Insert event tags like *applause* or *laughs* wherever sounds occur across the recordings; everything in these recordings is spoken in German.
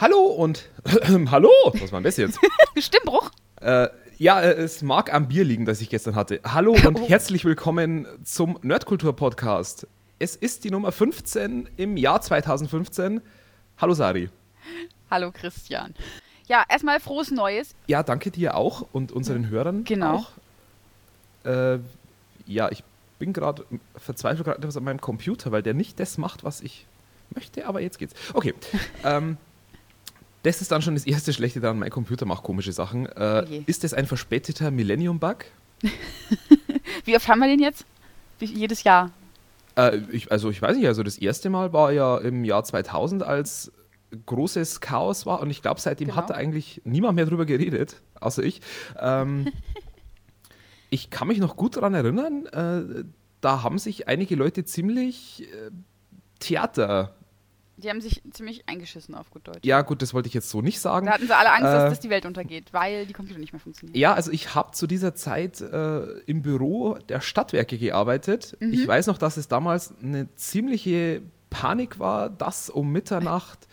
Hallo und *clears throat* hallo. Was war denn das jetzt? *laughs* Stimmbruch. Äh, ja, äh, es mag am Bier liegen, das ich gestern hatte. Hallo *laughs* und Oh. herzlich willkommen zum Nerdkultur-Podcast. Es ist die Nummer 15 im Jahr 2015. Hallo Sari. Hallo Christian. Ja, erstmal frohes Neues. Ja, danke dir auch und unseren Hörern Genau. auch. Äh, ja, ich bin gerade verzweifelt gerade etwas an meinem Computer, weil der nicht das macht, was ich möchte, aber jetzt geht's. Okay. *laughs* ähm, das ist dann schon das erste Schlechte daran, mein Computer macht komische Sachen. Äh, Oh ist das ein verspäteter Millennium-Bug? *laughs* Wie oft haben wir den jetzt? Jedes Jahr. Äh, ich, also ich weiß nicht, also das erste Mal war ja im Jahr 2000, als großes Chaos war und ich glaube, seitdem Genau. hat da eigentlich niemand mehr drüber geredet, außer ich. Ähm, *laughs* ich kann mich noch gut daran erinnern, äh, da haben sich einige Leute ziemlich äh, Theater, Die haben sich ziemlich eingeschissen auf gut Deutsch. ja gut, das wollte ich jetzt so nicht sagen. Da hatten sie alle Angst, Äh, dass, die Welt untergeht, weil die Computer nicht mehr funktionieren. Ja, also ich habe zu dieser Zeit äh, im Büro der Stadtwerke gearbeitet. Ich weiß noch, dass es damals eine ziemliche Panik war, dass um Mitternacht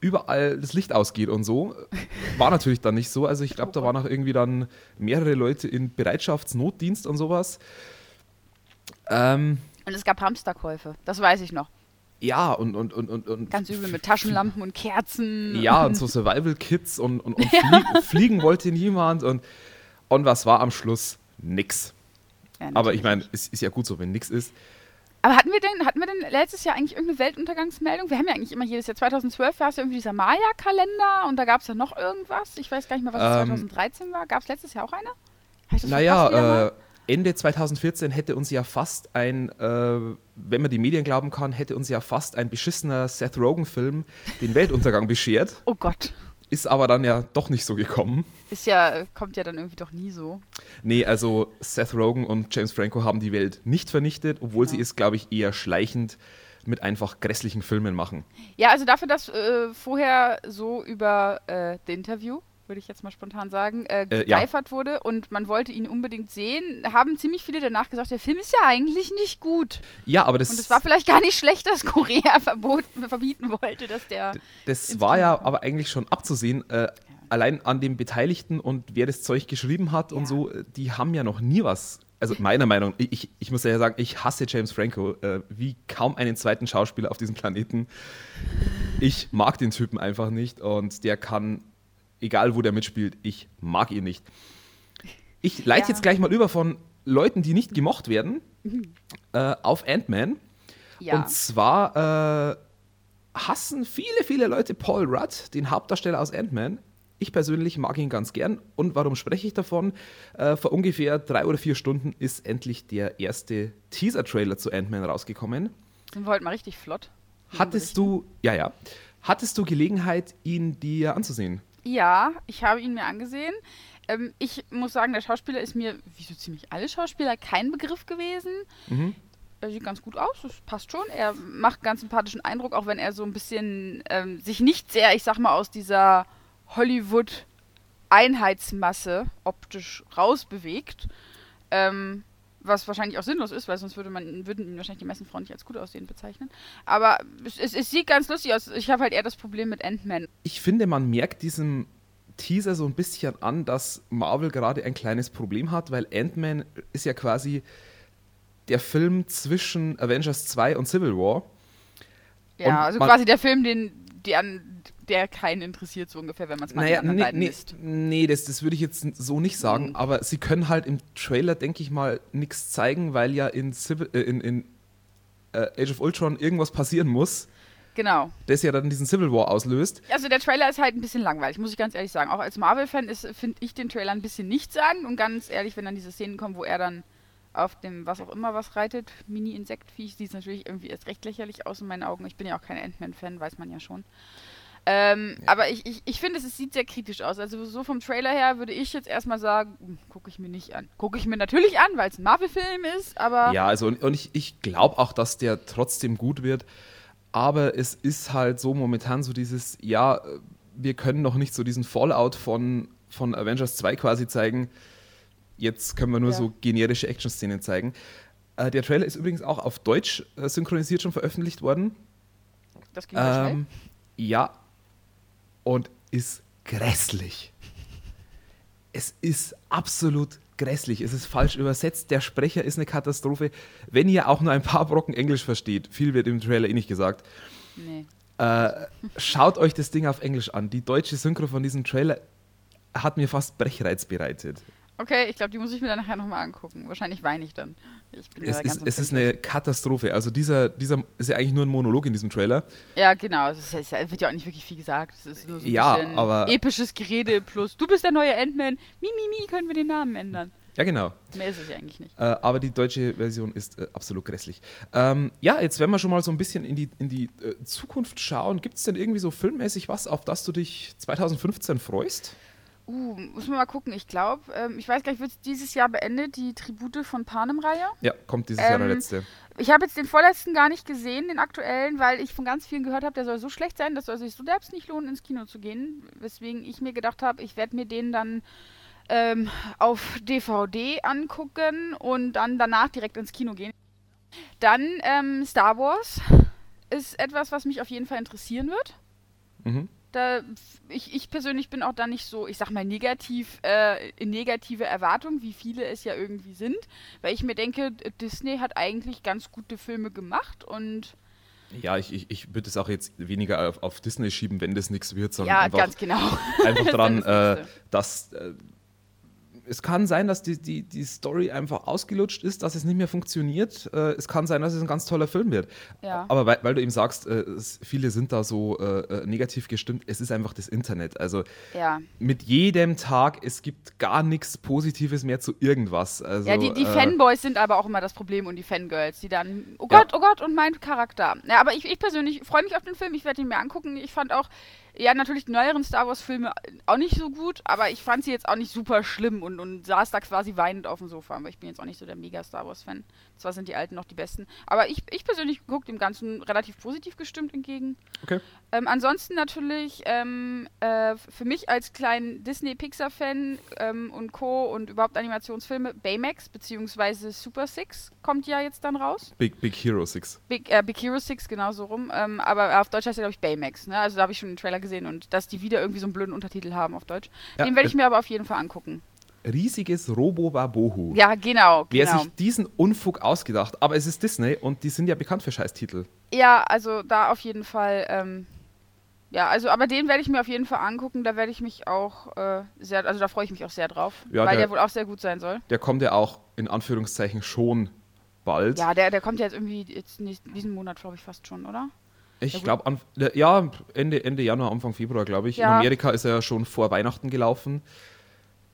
überall das Licht ausgeht und so. War natürlich dann nicht so. Also ich glaube, da waren auch irgendwie dann mehrere Leute in Bereitschaftsnotdienst und sowas. Ähm, Und es gab Hamsterkäufe, das weiß ich noch. Ja, und, und, und, und, und Ganz übel mit Taschenlampen und Kerzen. Ja, und so Survival-Kits und, und, und *laughs* flie fliegen wollte niemand. Und, und was war am Schluss? Nix. Ja, Aber ich meine, es ist ja gut so, wenn nix ist. Aber hatten wir denn, hatten wir denn letztes Jahr eigentlich irgendeine Weltuntergangsmeldung? Wir haben ja eigentlich immer jedes Jahr 2012 war es ja irgendwie dieser Maya-Kalender und da gab es ja noch irgendwas. Ich weiß gar nicht mehr, was es Ähm, 2013 war. Gab es letztes Jahr auch eine? Naja, äh, Ende 2014 hätte uns ja fast ein, äh, wenn man die Medien glauben kann, hätte uns ja fast ein beschissener Seth Rogen-Film den Weltuntergang beschert. *laughs* oh Gott. Ist aber dann ja doch nicht so gekommen. Ist ja, kommt ja dann irgendwie doch nie so. Nee, also Seth Rogen und James Franco haben die Welt nicht vernichtet, obwohl sie Ja. es, glaube ich, eher schleichend mit einfach grässlichen Filmen machen. Ja, also dafür, dass äh, vorher so über äh, The Interview, würde ich jetzt mal spontan sagen, äh, Äh, ja. wurde und man wollte ihn unbedingt sehen, haben ziemlich viele danach gesagt, der Film ist ja eigentlich nicht gut. Ja, aber das, Und es war vielleicht gar nicht schlecht, dass Korea *laughs* verboten, verbieten wollte, dass der. das war ja Kino kommt. aber eigentlich schon abzusehen. Äh, Allein an den Beteiligten und wer das Zeug geschrieben hat und Ja. so, äh, die haben ja noch nie was. Also meiner Meinung, ich, ich, ich muss ja sagen, ich hasse James Franco äh, wie kaum einen zweiten Schauspieler auf diesem Planeten. Ich mag den Typen einfach nicht und der kann, egal wo der mitspielt, ich mag ihn nicht. Ich *laughs* leite Ja. jetzt gleich mal über von Leuten, die nicht gemocht werden, äh, auf Ant-Man. Ja. Und zwar äh, hassen viele, viele Leute Paul Rudd, den Hauptdarsteller aus Ant-Man. Ich persönlich mag ihn ganz gern. Und warum spreche ich davon? Äh, vor ungefähr drei oder vier Stunden ist endlich der erste Teaser-Trailer zu Ant-Man rausgekommen. Sind wir heute mal richtig flott. Hattest du, ja, ja, hattest du Gelegenheit, ihn dir anzusehen? Ja, ich habe ihn mir angesehen. Ähm, ich muss sagen, der Schauspieler ist mir, wie so ziemlich alle Schauspieler, kein Begriff gewesen. Mhm. Er sieht ganz gut aus, das passt schon. Er macht ganz sympathischen Eindruck, auch wenn er so ein bisschen ähm, sich nicht sehr, ich sag mal, aus dieser Hollywood-Einheitsmasse optisch rausbewegt. Ähm, was wahrscheinlich auch sinnlos ist, weil sonst würde man, würden ihn wahrscheinlich die meisten Frauen nicht als gut aussehend bezeichnen. Aber es, es, sieht ganz lustig aus. Ich habe halt eher das Problem mit Ant-Man. Ich finde, man merkt diesem Teaser so ein bisschen an, dass Marvel gerade ein kleines Problem hat, weil Ant-Man ist ja quasi der Film zwischen Avengers 2 und Civil War. Ja, Und also quasi der Film, den, die an, der keinen interessiert, so ungefähr, wenn man es mal Naja, nee, beiden nee, misst. nee das, das würde ich jetzt so nicht sagen, Mhm. aber sie können halt im Trailer, denke ich mal, nichts zeigen, weil ja in, Civil, äh, in, in äh, Age of Ultron irgendwas passieren muss, Genau. das ja dann diesen Civil War auslöst. Also der Trailer ist halt ein bisschen langweilig, muss ich ganz ehrlich sagen. Auch als Marvel-Fan finde ich den Trailer ein bisschen nichtssagend und ganz ehrlich, wenn dann diese Szenen kommen, wo er dann auf dem was auch immer was reitet, Mini-Insektviech, sieht es natürlich irgendwie erst recht lächerlich aus in meinen Augen. Ich bin ja auch kein Ant-Man-Fan, weiß man ja schon. Ähm, Aber ich, ich, ich finde, es, sieht sehr kritisch aus. Also so vom Trailer her würde ich jetzt erstmal sagen, gucke ich mir nicht an. Gucke ich mir natürlich an, weil es ein Marvel-Film ist, aber Ja, also und, und ich, ich glaube auch, dass der trotzdem gut wird. Aber es ist halt so momentan so dieses, ja, wir können noch nicht so diesen Fallout von, von Avengers 2 quasi zeigen. Jetzt können wir nur Ja. so generische Action-Szenen zeigen. Äh, der Trailer ist übrigens auch auf Deutsch äh, synchronisiert schon veröffentlicht worden. das ging ja schnell. Ähm, ja. Und ist grässlich. Es ist absolut grässlich. Es ist falsch übersetzt. Der Sprecher ist eine Katastrophe. Wenn ihr auch nur ein paar Brocken Englisch versteht, viel wird im Trailer eh nicht gesagt. Nee. Äh, schaut euch das Ding auf Englisch an. Die deutsche Synchro von diesem Trailer hat mir fast Brechreiz bereitet. Okay, ich glaube, die muss ich mir dann nachher nochmal angucken. Wahrscheinlich weine ich dann. Ich es, ist, es ist, eine Katastrophe. Also dieser, dieser ist ja eigentlich nur ein Monolog in diesem Trailer. Ja, genau. Es wird ja auch nicht wirklich viel gesagt. Es ist nur so ein ja, aber episches Gerede plus du bist der neue Ant-Man. Mi, mi, mi, können wir den Namen ändern. Ja, genau. Mehr ist es ja eigentlich nicht. Äh, aber die deutsche Version ist äh, absolut grässlich. Ähm, ja, jetzt werden wir schon mal so ein bisschen in die, in die äh, Zukunft schauen. Gibt es denn irgendwie so filmmäßig was, auf das du dich 2015 freust? Uh, muss man mal gucken. Ich glaube, ähm, ich weiß gar nicht, wird dieses Jahr beendet, die Tribute von Panem-Reihe? Ja, kommt dieses ähm, Jahr der ähm, letzte. Ich habe jetzt den vorletzten gar nicht gesehen, den aktuellen, weil ich von ganz vielen gehört habe, der soll so schlecht sein, dass soll sich so derbst nicht lohnen, ins Kino zu gehen. Weswegen ich mir gedacht habe, ich werde mir den dann ähm, auf DVD angucken und dann danach direkt ins Kino gehen. Dann ähm, Star Wars ist etwas, was mich auf jeden Fall interessieren wird. Mhm da, ich, ich persönlich bin auch da nicht so, ich sag mal, negativ, äh, in negative Erwartungen, wie viele es ja irgendwie sind, weil ich mir denke, Disney hat eigentlich ganz gute Filme gemacht und ja, ich, ich, ich würde es auch jetzt weniger auf, auf, Disney schieben, wenn das nichts wird, sondern ja, einfach, ganz genau. einfach *laughs* dran, äh, dass äh, es kann sein, dass die, die, die Story einfach ausgelutscht ist, dass es nicht mehr funktioniert. Äh, es kann sein, dass es ein ganz toller Film wird. Ja. Aber weil, weil, du eben sagst, äh, viele sind da so äh, äh, negativ gestimmt, es ist einfach das Internet. Also ja. mit jedem Tag, es gibt gar nichts Positives mehr zu irgendwas. Also, ja, die, die äh, Fanboys sind aber auch immer das Problem und die Fangirls, die dann, oh Gott, ja. oh Gott, und mein Charakter. Ja, aber ich, ich persönlich freue mich auf den Film, ich werde ihn mir angucken. Ich fand auch, ja, natürlich die neueren Star Wars-Filme auch nicht so gut, aber ich fand sie jetzt auch nicht super schlimm und, und saß da quasi weinend auf dem Sofa. Aber ich bin jetzt auch nicht so der mega Star Wars-Fan. Zwar sind die alten noch die besten. Aber ich, ich persönlich gucke dem Ganzen relativ positiv gestimmt entgegen. Okay. Ähm, ansonsten natürlich ähm, äh, für mich als kleinen Disney-Pixar-Fan ähm, und Co. und überhaupt Animationsfilme, Baymax bzw. Super Six kommt ja jetzt dann raus. Big, Big Hero Six. Big, äh, Big Hero Six, genau so rum. Ähm, aber auf Deutsch heißt er, glaube ich, Baymax. Ne? Also da habe ich schon den Trailer gesehen und dass die wieder irgendwie so einen blöden Untertitel haben auf Deutsch. Ja, den werde ich mir aber auf jeden Fall angucken riesiges Robo-Babohu. Ja, genau. Wer genau. sich diesen Unfug ausgedacht, aber es ist Disney und die sind ja bekannt für Scheißtitel. Ja, also da auf jeden Fall, ähm, ja, also aber den werde ich mir auf jeden Fall angucken, da werde ich mich auch äh, sehr, also da freue ich mich auch sehr drauf, ja, weil der, der, wohl auch sehr gut sein soll. Der kommt ja auch in Anführungszeichen schon bald. Ja, der, der kommt ja jetzt irgendwie jetzt diesen Monat, glaube ich, fast schon, oder? Ich glaube, ja, Ende, Ende Januar, Anfang Februar, glaube ich. Ja. In Amerika ist er ja schon vor Weihnachten gelaufen.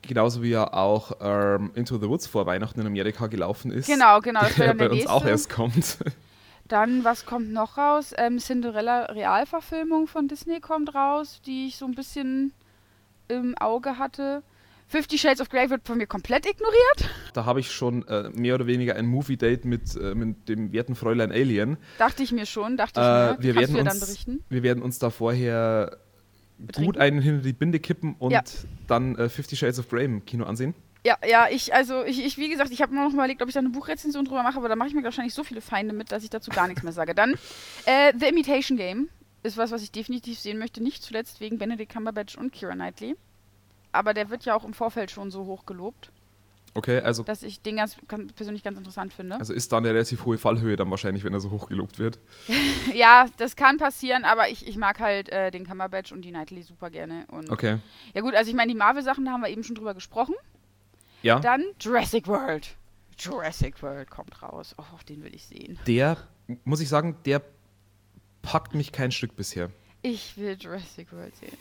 Genauso wie er auch ähm, Into the Woods vor Weihnachten in Amerika gelaufen ist. Genau, genau. Das der bei uns auch erst kommt. *laughs* Dann, was kommt noch raus? Ähm, Cinderella Realverfilmung von Disney kommt raus, die ich so ein bisschen im Auge hatte. Fifty Shades of Grey wird von mir komplett ignoriert. Da habe ich schon äh, mehr oder weniger ein Movie-Date mit, äh, mit dem werten Fräulein Alien. Dachte ich mir schon, dachte ich äh, mir. Wir werden, uns, wir werden uns da vorher Betrinken? gut einen hinter die Binde kippen und ja. dann äh, Fifty Shades of Grey im Kino ansehen. Ja, ja, ich, also ich, ich wie gesagt, ich habe mir noch mal überlegt, ob ich da eine Buchrezension drüber mache, aber da mache ich mir wahrscheinlich so viele Feinde mit, dass ich dazu gar nichts mehr sage. Dann äh, The Imitation Game ist was, was ich definitiv sehen möchte, nicht zuletzt wegen Benedict Cumberbatch und Kira Knightley. Aber der wird ja auch im Vorfeld schon so hoch gelobt. Okay, also. Dass ich den ganz, ganz, persönlich ganz interessant finde. Also ist da eine relativ hohe Fallhöhe dann wahrscheinlich, wenn er so hoch gelobt wird. *laughs* ja, das kann passieren, aber ich, ich mag halt äh, den Cumberbatch und die Knightley super gerne. Und okay. Ja gut, also ich meine, die Marvel-Sachen, da haben wir eben schon drüber gesprochen. Ja. Dann Jurassic World. Jurassic World kommt raus. Oh, den will ich sehen. Der, muss ich sagen, der packt mich kein Stück bisher. Ich will Jurassic World sehen.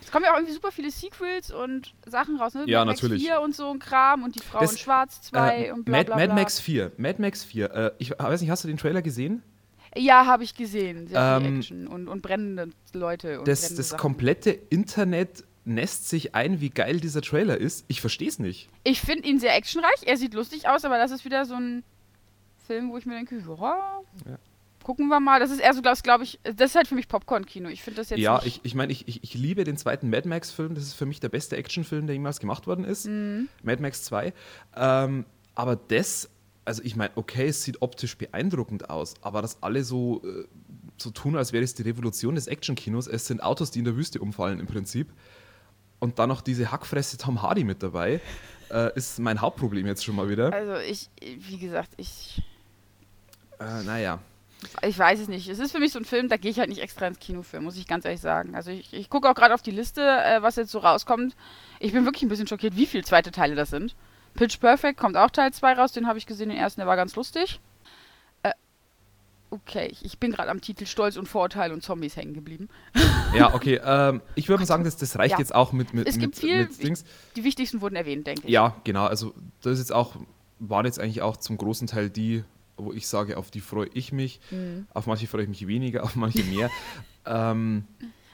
Es kommen ja auch irgendwie super viele Sequels und Sachen raus, ne? Ja, Mad natürlich. Max 4 und so ein Kram und die Frau das, in Schwarz 2 äh, und bla, bla, bla, Mad, Max 4. Mad Max 4. Äh, ich weiß nicht, hast du den Trailer gesehen? Ja, habe ich gesehen. Sehr ähm, viel Action und, und brennende Leute. Und das brennende das komplette Internet nässt sich ein, wie geil dieser Trailer ist. Ich verstehe es nicht. Ich finde ihn sehr actionreich. Er sieht lustig aus, aber das ist wieder so ein Film, wo ich mir denke, ja. gucken wir mal. Das ist eher so, glaube glaub ich, das ist halt für mich Popcorn-Kino. Ich finde das jetzt. Ja, ich, ich meine, ich, ich, ich, liebe den zweiten Mad Max-Film. Das ist für mich der beste Actionfilm, der jemals gemacht worden ist. Mhm. Mad Max 2. Ähm, aber das, also ich meine, okay, es sieht optisch beeindruckend aus, aber dass alle so. Äh, so tun, als wäre es die Revolution des Actionkinos. Es sind Autos, die in der Wüste umfallen im Prinzip. Und dann noch diese Hackfresse Tom Hardy mit dabei. Äh, ist mein Hauptproblem jetzt schon mal wieder. Also ich, wie gesagt, ich. Äh, naja. Ich weiß es nicht. Es ist für mich so ein Film, da gehe ich halt nicht extra ins Kino für, muss ich ganz ehrlich sagen. Also ich, ich gucke auch gerade auf die Liste, äh, was jetzt so rauskommt. Ich bin wirklich ein bisschen schockiert, wie viele zweite Teile das sind. Pitch Perfect kommt auch Teil 2 raus, den habe ich gesehen, den ersten, der war ganz lustig. Okay, ich, ich bin gerade am Titel Stolz und Vorurteil und Zombies hängen geblieben. Ja, okay. Ähm, ich würde mal sagen, das, das reicht Ja. jetzt auch mit, mit, Es gibt mit, viel- mit Dings. Die wichtigsten wurden erwähnt, denke ich. Ja, genau. Also das ist jetzt auch, waren jetzt eigentlich auch zum großen Teil die, wo ich sage, auf die freue ich mich. Mhm. Auf manche freue ich mich weniger, *laughs* auf manche mehr. ähm,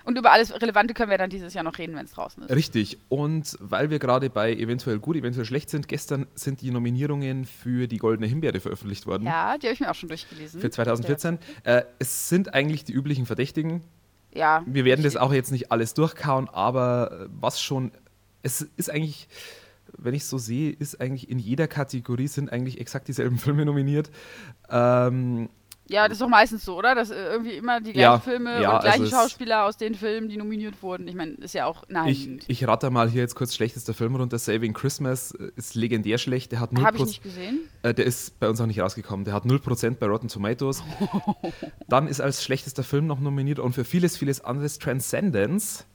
Und über alles Relevante können wir dann dieses Jahr noch reden, wenn es draußen ist. richtig. Und weil wir gerade bei eventuell gut, eventuell schlecht sind, gestern sind die Nominierungen für die Goldene Himbeere veröffentlicht worden. Ja, die habe ich mir auch schon durchgelesen. Für 2014. Äh, es sind eigentlich die üblichen Verdächtigen. Ja. Wir werden das auch jetzt nicht alles durchkauen, aber äh, was schon, es ist eigentlich, wenn ich so sehe, ist eigentlich in jeder Kategorie sind eigentlich exakt dieselben *laughs* Filme nominiert. Ähm, Ja, das ist doch meistens so, oder? Dass äh, irgendwie immer die gleichen Ja, Filme ja, und gleichen also Schauspieler aus den Filmen, die nominiert wurden. Ich meine, ist ja auch ich, naheliegend. ich ratter mal hier jetzt kurz schlechtester Film runter. Saving Christmas äh, ist legendär schlecht. Der hat 0%, Habe ich nicht gesehen. äh, der ist bei uns auch nicht rausgekommen. Der hat 0% bei Rotten Tomatoes. *laughs* Dann ist als schlechtester Film noch nominiert und für vieles, vieles anderes Transcendence.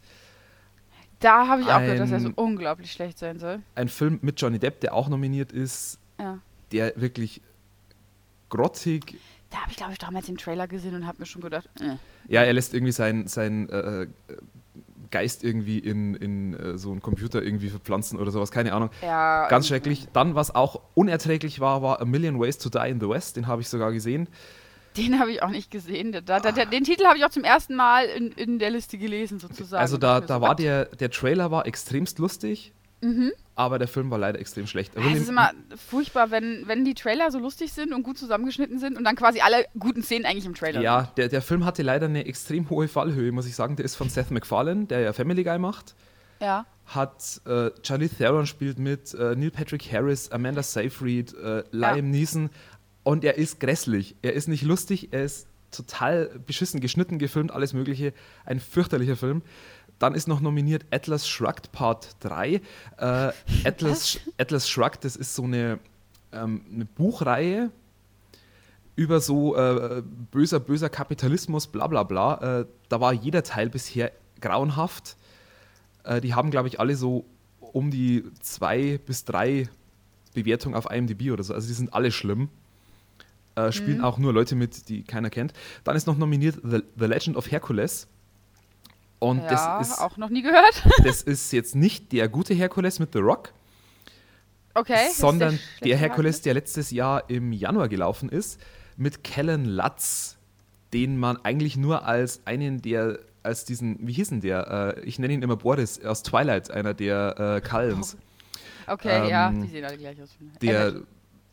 Da habe ich auch gehört, dass er so Ein- unglaublich schlecht sein soll. Ein Film mit Johnny Depp, der auch nominiert ist, Ja. der wirklich grottig Da habe ich, glaube ich, damals den Trailer gesehen und habe mir schon gedacht, äh. Ja, er lässt irgendwie seinen sein, äh, Geist irgendwie in, in äh, so einen Computer irgendwie verpflanzen oder sowas, keine Ahnung. ja. Ganz äh, schrecklich. Dann, was auch unerträglich war, war A Million Ways to Die in the West. Den habe ich sogar gesehen. Den habe ich auch nicht gesehen. Da, da, da, den Titel habe ich auch zum ersten Mal in, in der Liste gelesen, sozusagen. Also da, da war der, der Trailer war extremst lustig, aber der Film war leider extrem schlecht. Es ist immer furchtbar, wenn, wenn die Trailer so lustig sind und gut zusammengeschnitten sind und dann quasi alle guten Szenen eigentlich im Trailer ja, sind. der, der Film hatte leider eine extrem hohe Fallhöhe, muss ich sagen. Der ist von Seth MacFarlane, der ja Family Guy macht. Ja. hat äh, Charlie Theron spielt mit, äh, Neil Patrick Harris, Amanda Seyfried, äh, Liam Neeson und er ist grässlich. Er ist nicht lustig, er ist total beschissen geschnitten, gefilmt, alles mögliche. Ein fürchterlicher Film. Dann ist noch nominiert Atlas Shrugged Part 3. Äh, *laughs* Atlas, Atlas Shrugged, das ist so eine, ähm, eine Buchreihe über so äh, böser, böser Kapitalismus, bla bla bla. Äh, da war jeder Teil bisher grauenhaft. Äh, die haben, glaube ich, alle so um die zwei bis drei Bewertungen auf IMDb oder so. Also die sind alle schlimm. Äh, spielen auch nur Leute mit, die keiner kennt. Dann ist noch nominiert The, The Legend of Hercules. Und ja, das, ist, auch noch nie gehört. *laughs* das ist jetzt nicht der gute Hercules mit The Rock, Okay. sondern der der, Hercules, der letztes Jahr im Januar gelaufen ist, mit Kellen Lutz, den man eigentlich nur als einen der, als diesen, wie hieß denn der? Äh, ich nenne ihn immer Boris aus Twilight, einer der äh, Cullens. Okay, ja, ähm, die sehen alle gleich aus. Der, Emmett.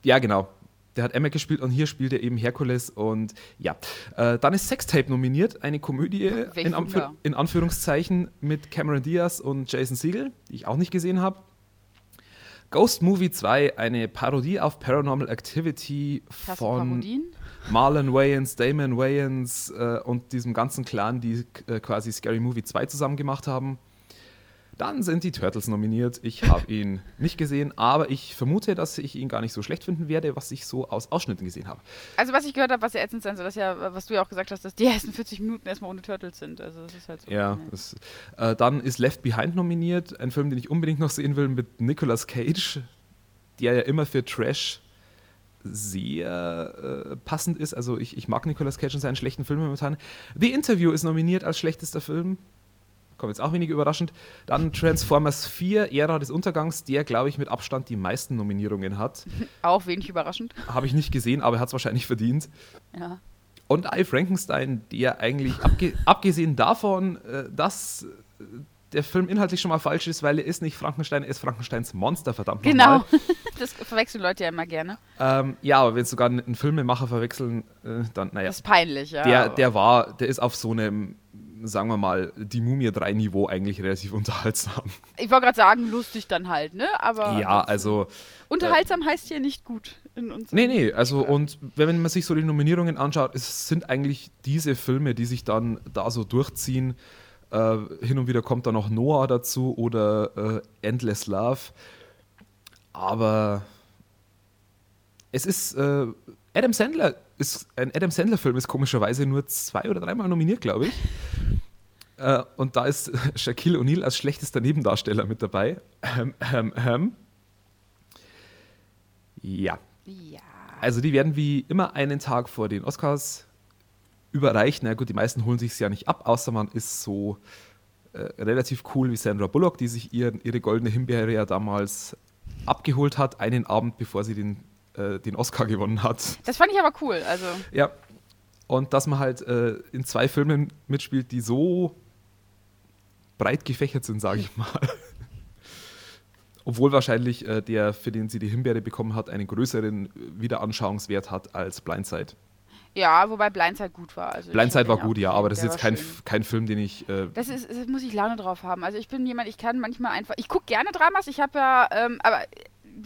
ja, genau. Der hat Emmet gespielt und hier spielt er eben Herkules und ja. Äh, dann ist Sextape nominiert, eine Komödie *laughs* in, Wunder. in Anführungszeichen mit Cameron Diaz und Jason Segel, die ich auch nicht gesehen habe. Ghost Movie 2, eine Parodie auf Paranormal Activity Krasse von Parodien. Marlon Wayans, Damon Wayans äh, und diesem ganzen Clan, die äh, quasi Scary Movie 2 zusammen gemacht haben. Dann sind die Turtles nominiert. Ich habe ihn nicht gesehen, aber ich vermute, dass ich ihn gar nicht so schlecht finden werde, was ich so aus Ausschnitten gesehen habe. Also was ich gehört habe, was ja ätzend sein soll, das ja, was du ja auch gesagt hast, dass die ersten 40 Minuten erstmal ohne Turtles sind. Also das ist halt so. Ja, das, äh, dann ist Left Behind nominiert, ein Film, den ich unbedingt noch sehen will, mit Nicolas Cage, der ja immer für Trash sehr äh, passend ist. Also ich, ich mag Nicolas Cage und seinen schlechten Filmen momentan. The Interview ist nominiert als schlechtester Film. Kommt jetzt auch wenig überraschend. Dann Transformers 4, Ära des Untergangs, der, glaube ich, mit Abstand die meisten Nominierungen hat. *laughs* Auch wenig überraschend. Habe ich nicht gesehen, aber er hat es wahrscheinlich verdient. Ja. Und I Frankenstein, der eigentlich, abge *laughs* abgesehen davon, äh, dass äh, der Film inhaltlich schon mal falsch ist, weil er ist nicht Frankenstein, er ist Frankensteins Monster, verdammt Genau. nochmal. *laughs* Das verwechseln Leute ja immer gerne. Ähm, ja, aber wenn sogar einen Filmemacher verwechseln, äh, dann, naja. Das ist peinlich, ja. Der, der war, der ist auf so einem, sagen wir mal, die Mumie 3 Niveau eigentlich relativ *laughs* unterhaltsam. ich wollte gerade sagen, lustig dann halt, ne? Aber ja, also Unterhaltsam heißt hier nicht gut. in uns. Nee, nee, also und wenn man sich so die Nominierungen anschaut, es sind eigentlich diese Filme, die sich dann da so durchziehen. Äh, hin und wieder kommt da noch Noah dazu oder äh, Endless Love. Aber es ist äh, Adam Sandler ist ein Adam Sandler Film ist komischerweise nur zwei oder dreimal nominiert, glaube ich. *laughs* Äh, und da ist *laughs* Shaquille O'Neal als schlechtester Nebendarsteller mit dabei. Ähm, ähm, ähm. Ja. Ja. Also die werden wie immer einen Tag vor den Oscars überreicht. Na gut, die meisten holen sich es ja nicht ab, außer man ist so äh, relativ cool wie Sandra Bullock, die sich ihren, ihre goldene Himbeere ja damals abgeholt hat, einen Abend bevor sie den, äh, den Oscar gewonnen hat. Das fand ich aber cool. Also. Ja. Und dass man halt äh, in zwei Filmen mitspielt, die so breit gefächert sind, sage ich *laughs* mal. Obwohl wahrscheinlich äh, der, für den sie die Himbeere bekommen hat, einen größeren Wiederanschauungswert hat als Blindside. Ja, wobei Blindside gut war. Also Blindside war gut, ja, aber das ist jetzt kein, kein Film, den ich. Äh das, ist, das muss ich Laune drauf haben. Also ich bin jemand, ich kann manchmal einfach. Ich gucke gerne Dramas, ich habe ja, ähm, aber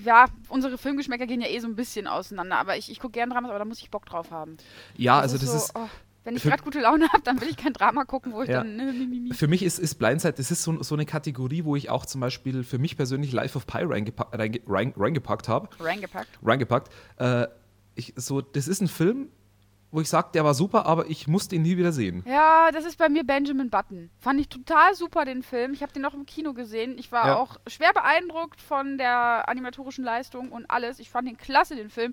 ja, unsere Filmgeschmäcker gehen ja eh so ein bisschen auseinander, aber ich, ich gucke gerne Dramas, aber da muss ich Bock drauf haben. Ja, das also ist das so, ist. Oh, wenn ich gerade gute Laune habe, dann will ich kein Drama gucken, wo ich ja. dann. Ne, für mich ist, ist Blindside, das ist so, so eine Kategorie, wo ich auch zum Beispiel für mich persönlich Life of Pi reingepackt, reingepackt habe. Reingepackt. Reingepackt. Äh, ich, so, das ist ein Film, wo ich sage, der war super, aber ich musste ihn nie wieder sehen. Ja, das ist bei mir Benjamin Button. Fand ich total super, den Film. Ich habe den auch im Kino gesehen. Ich war ja. auch schwer beeindruckt von der animatorischen Leistung und alles. Ich fand den klasse, den Film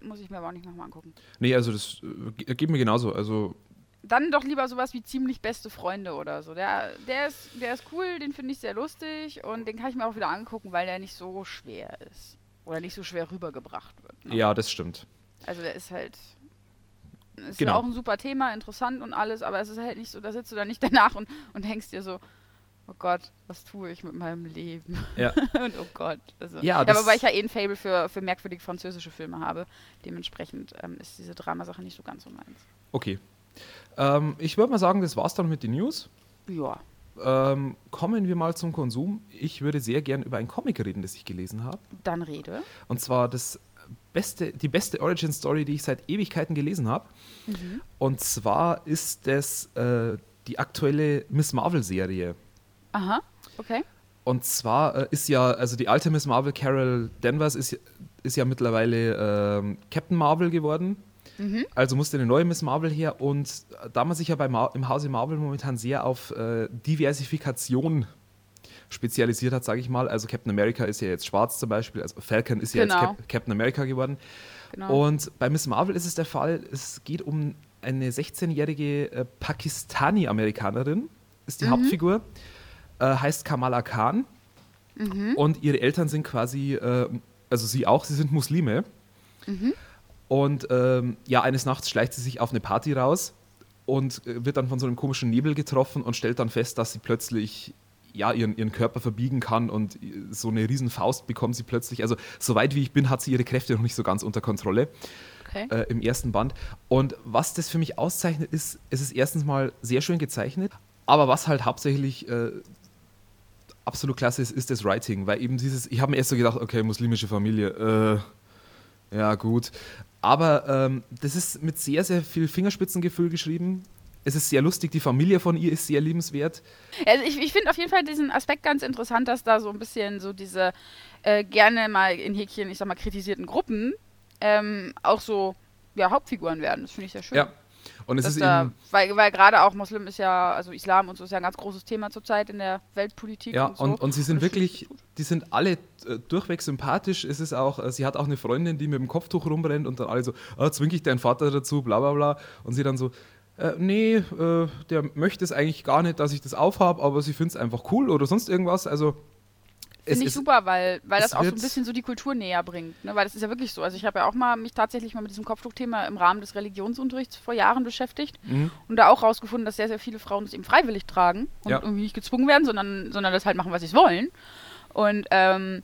muss ich mir aber auch nicht nochmal angucken. Nee, also das äh, geht mir genauso. Also dann doch lieber sowas wie ziemlich beste Freunde oder so. Der, der, ist, der ist cool, den finde ich sehr lustig und den kann ich mir auch wieder angucken, weil der nicht so schwer ist. Oder nicht so schwer rübergebracht wird. Ne? Ja, das stimmt. Also der ist halt. Ist genau. ja auch ein super Thema, interessant und alles, aber es ist halt nicht so, da sitzt du dann nicht *laughs* danach und, und hängst dir so, oh Gott, was tue ich mit meinem Leben? Ja. *laughs* und oh Gott. Also, ja, ja, wobei ich ja eh ein Fable für, für merkwürdig französische Filme habe. Dementsprechend ähm, ist diese Dramasache nicht so ganz so meins. Okay. Ähm, ich würde mal sagen, das war's dann mit den News. Ja. Ähm, kommen wir mal zum Konsum. Ich würde sehr gern über ein Comic reden, das ich gelesen habe. Dann rede. Und zwar das beste, die beste Origin Story, die ich seit Ewigkeiten gelesen habe. Mhm. Und zwar ist das äh, die aktuelle Miss Marvel Serie. Aha, okay. Und zwar äh, ist ja, also die alte Miss Marvel, Carol Danvers, ist, ist ja mittlerweile äh, Captain Marvel geworden. Mhm. Also musste eine neue Miss Marvel her. Und da man sich ja bei Mar im Hause Marvel momentan sehr auf äh, Diversifikation spezialisiert hat, sage ich mal. Also Captain America ist ja jetzt schwarz zum Beispiel, also Falcon ist ja genau. jetzt Cap Captain America geworden. Genau. Und bei Miss Marvel ist es der Fall, es geht um eine 16-jährige äh, Pakistani-Amerikanerin, ist die mhm. Hauptfigur äh, heißt Kamala Khan. Mhm. Und ihre Eltern sind quasi, äh, also sie auch, sie sind Muslime. Mhm. Und ähm, ja, eines Nachts schleicht sie sich auf eine Party raus und äh, wird dann von so einem komischen Nebel getroffen und stellt dann fest, dass sie plötzlich ja, ihren, ihren Körper verbiegen kann und äh, so eine riesen Faust bekommt sie plötzlich. Also, soweit wie ich bin, hat sie ihre Kräfte noch nicht so ganz unter Kontrolle. Okay. Äh, Im ersten Band. Und was das für mich auszeichnet, ist, es ist erstens mal sehr schön gezeichnet, aber was halt hauptsächlich äh, absolut klasse ist, ist das Writing, weil eben dieses, ich habe mir erst so gedacht, okay, muslimische Familie, äh, ja gut. Aber ähm, das ist mit sehr, sehr viel Fingerspitzengefühl geschrieben. Es ist sehr lustig, die Familie von ihr ist sehr liebenswert. Also ich, ich finde auf jeden Fall diesen Aspekt ganz interessant, dass da so ein bisschen so diese äh, gerne mal in Häkchen, ich sag mal, kritisierten Gruppen ähm, auch so ja, Hauptfiguren werden. Das finde ich sehr schön. Ja, und es ist da, eben. Weil, weil gerade auch Muslim ist ja, also Islam und so ist ja ein ganz großes Thema zurzeit in der Weltpolitik. Ja, und, so. und, und sie sind wirklich, die sind alle äh, durchweg sympathisch. Es ist auch, äh, sie hat auch eine Freundin, die mit dem Kopftuch rumrennt und dann alle so, ah, zwinge ich deinen Vater dazu, bla bla bla. Und sie dann so, äh, nee, äh, der möchte es eigentlich gar nicht, dass ich das aufhabe, aber sie findet es einfach cool oder sonst irgendwas. Also Finde ich super, weil, weil das auch so ein bisschen so die Kultur näher bringt. Ne? Weil das ist ja wirklich so. Also ich habe ja auch mal mich tatsächlich mal mit diesem Kopftuchthema im Rahmen des Religionsunterrichts vor Jahren beschäftigt mhm. und da auch rausgefunden, dass sehr, sehr viele Frauen das eben freiwillig tragen und ja. irgendwie nicht gezwungen werden, sondern, sondern das halt machen, was sie wollen. Und ähm,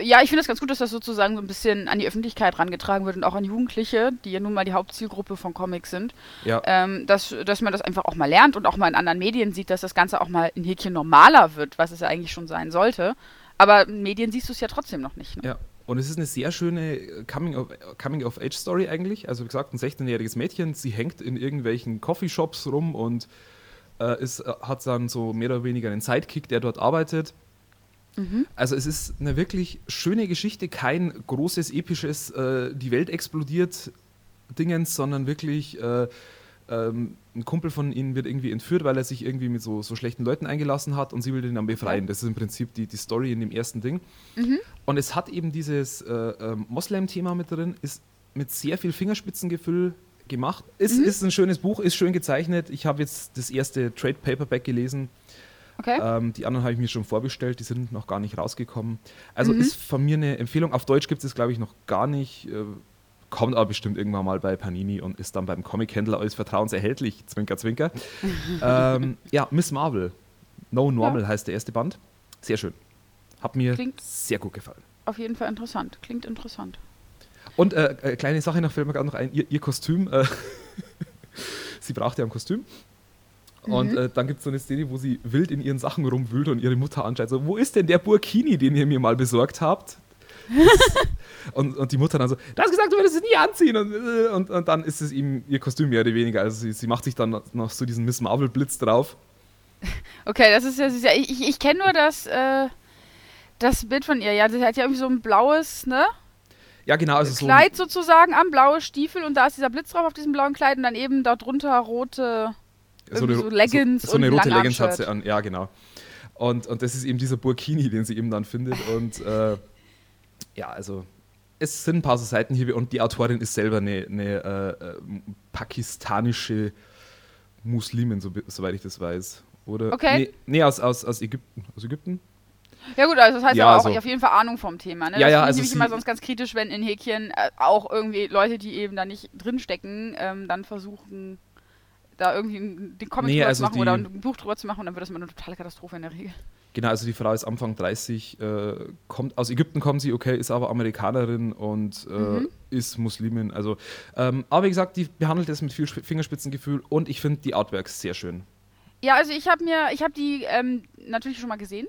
ja, ich finde es ganz gut, dass das sozusagen so ein bisschen an die Öffentlichkeit rangetragen wird und auch an Jugendliche, die ja nun mal die Hauptzielgruppe von Comics sind. Ja. Ähm, dass, dass man das einfach auch mal lernt und auch mal in anderen Medien sieht, dass das Ganze auch mal ein Häkchen normaler wird, was es ja eigentlich schon sein sollte. Aber in Medien siehst du es ja trotzdem noch nicht. Ne? Ja, Und es ist eine sehr schöne Coming-of-Age-Story eigentlich. Also wie gesagt, ein 16-jähriges Mädchen, sie hängt in irgendwelchen Coffeeshops rum und äh, ist, äh, hat dann so mehr oder weniger einen Sidekick, der dort arbeitet. Mhm. Also es ist eine wirklich schöne Geschichte, kein großes, episches, äh, die Welt explodiert Dingens, sondern wirklich äh, ähm, ein Kumpel von ihnen wird irgendwie entführt, weil er sich irgendwie mit so, so schlechten Leuten eingelassen hat und sie will den dann befreien. Das ist im Prinzip die, die Story in dem ersten Ding. Mhm. Und es hat eben dieses äh, äh, Moslem-Thema mit drin, ist mit sehr viel Fingerspitzengefühl gemacht. Ist, mhm. ist ein schönes Buch, ist schön gezeichnet. Ich habe jetzt das erste Trade Paperback gelesen. Okay. Ähm, die anderen habe ich mir schon vorbestellt, die sind noch gar nicht rausgekommen. Also mhm. ist von mir eine Empfehlung. Auf Deutsch gibt es, glaube ich, noch gar nicht. Äh, kommt aber bestimmt irgendwann mal bei Panini und ist dann beim Comic-Händler eures Vertrauens erhältlich. Zwinker, zwinker. *laughs* ähm, ja, Miss Marvel. No Normal ja. heißt der erste Band. Sehr schön. Hat mir Klingt sehr gut gefallen. Auf jeden Fall interessant. Klingt interessant. Und äh, äh, kleine Sache noch, fällt mir gerade noch ein, ihr, ihr Kostüm. Äh, *laughs* sie braucht ja ein Kostüm. Mhm. Und äh, dann gibt es so eine Szene, wo sie wild in ihren Sachen rumwühlt und ihre Mutter anschreit so, wo ist denn der Burkini, den ihr mir mal besorgt habt? *laughs* und, und die Mutter dann so, du hast gesagt, du würdest es nie anziehen. Und, äh, und, und dann ist es ihm ihr Kostüm mehr oder weniger. Also sie, sie macht sich dann noch so diesen Miss Marvel-Blitz drauf. *laughs* Okay, das ist ja süß. Ich, ich, ich kenne nur das, äh, das Bild von ihr. Ja, sie hat ja irgendwie so ein blaues, ne? Ja, genau. Also Kleid so sozusagen am blaue Stiefel und da ist dieser Blitz drauf auf diesem blauen Kleid und dann eben darunter rote so, eine, so Leggings so, so eine rote Leggings hat sie an, ja, genau. Und, und das ist eben dieser Burkini, den sie eben dann findet. Und äh, ja, also es sind ein paar so Seitenhiebe und die Autorin ist selber eine, eine äh, äh, pakistanische Muslimin, so, soweit ich das weiß. Oder? Okay. Nee, nee aus, aus, aus Ägypten. Aus Ägypten? Ja gut, also das heißt ja, aber auch also, auf jeden Fall Ahnung vom Thema. Ne? Ja, das ja, also ich immer sonst ganz kritisch, wenn in Häkchen äh, auch irgendwie Leute, die eben da nicht drinstecken, ähm, dann versuchen, da irgendwie den Comic nee, drüber also zu machen oder ein Buch drüber zu machen dann wird das immer eine totale Katastrophe in der Regel. Genau, also die Frau ist Anfang 30, äh, kommt aus Ägypten kommt sie, okay, ist aber Amerikanerin und äh, mhm. ist Muslimin. Also, ähm, aber wie gesagt, die behandelt es mit viel Fingerspitzengefühl und ich finde die Artworks sehr schön. Ja, also ich habe mir, ich habe die ähm, natürlich schon mal gesehen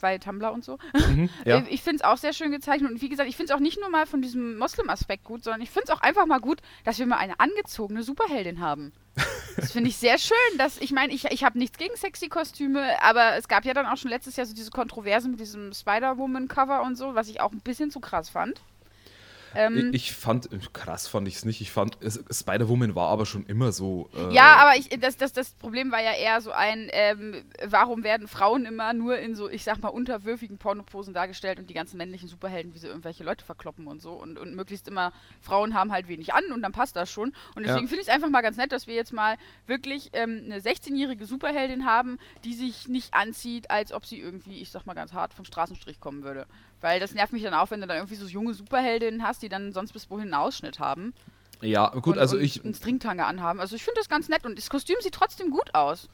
bei Tumblr und so. Mhm, *laughs* ja. Ich finde es auch sehr schön gezeichnet und wie gesagt, ich finde es auch nicht nur mal von diesem Moslem-Aspekt gut, sondern ich finde es auch einfach mal gut, dass wir mal eine angezogene Superheldin haben. *laughs* Das finde ich sehr schön, dass ich meine, ich, ich habe nichts gegen sexy Kostüme, aber es gab ja dann auch schon letztes Jahr so diese Kontroversen mit diesem Spider-Woman-Cover und so, was ich auch ein bisschen zu krass fand. Ähm, ich fand, krass fand ich es nicht. Ich fand, Spider-Woman war aber schon immer so. Äh ja, aber ich, das, das, das Problem war ja eher so ein, ähm, warum werden Frauen immer nur in so, ich sag mal, unterwürfigen Pornoposen dargestellt und die ganzen männlichen Superhelden, wie sie irgendwelche Leute verkloppen und so. Und, und möglichst immer, Frauen haben halt wenig an und dann passt das schon. Und deswegen ja. finde ich es einfach mal ganz nett, dass wir jetzt mal wirklich ähm, eine 16-jährige Superheldin haben, die sich nicht anzieht, als ob sie irgendwie, ich sag mal ganz hart, vom Straßenstrich kommen würde. Weil das nervt mich dann auch, wenn du dann irgendwie so junge Superheldinnen hast, die dann sonst bis wohin einen Ausschnitt haben. Ja, gut, und, also und ich. Einen Stringtanger anhaben. Also ich finde das ganz nett und das Kostüm sieht trotzdem gut aus.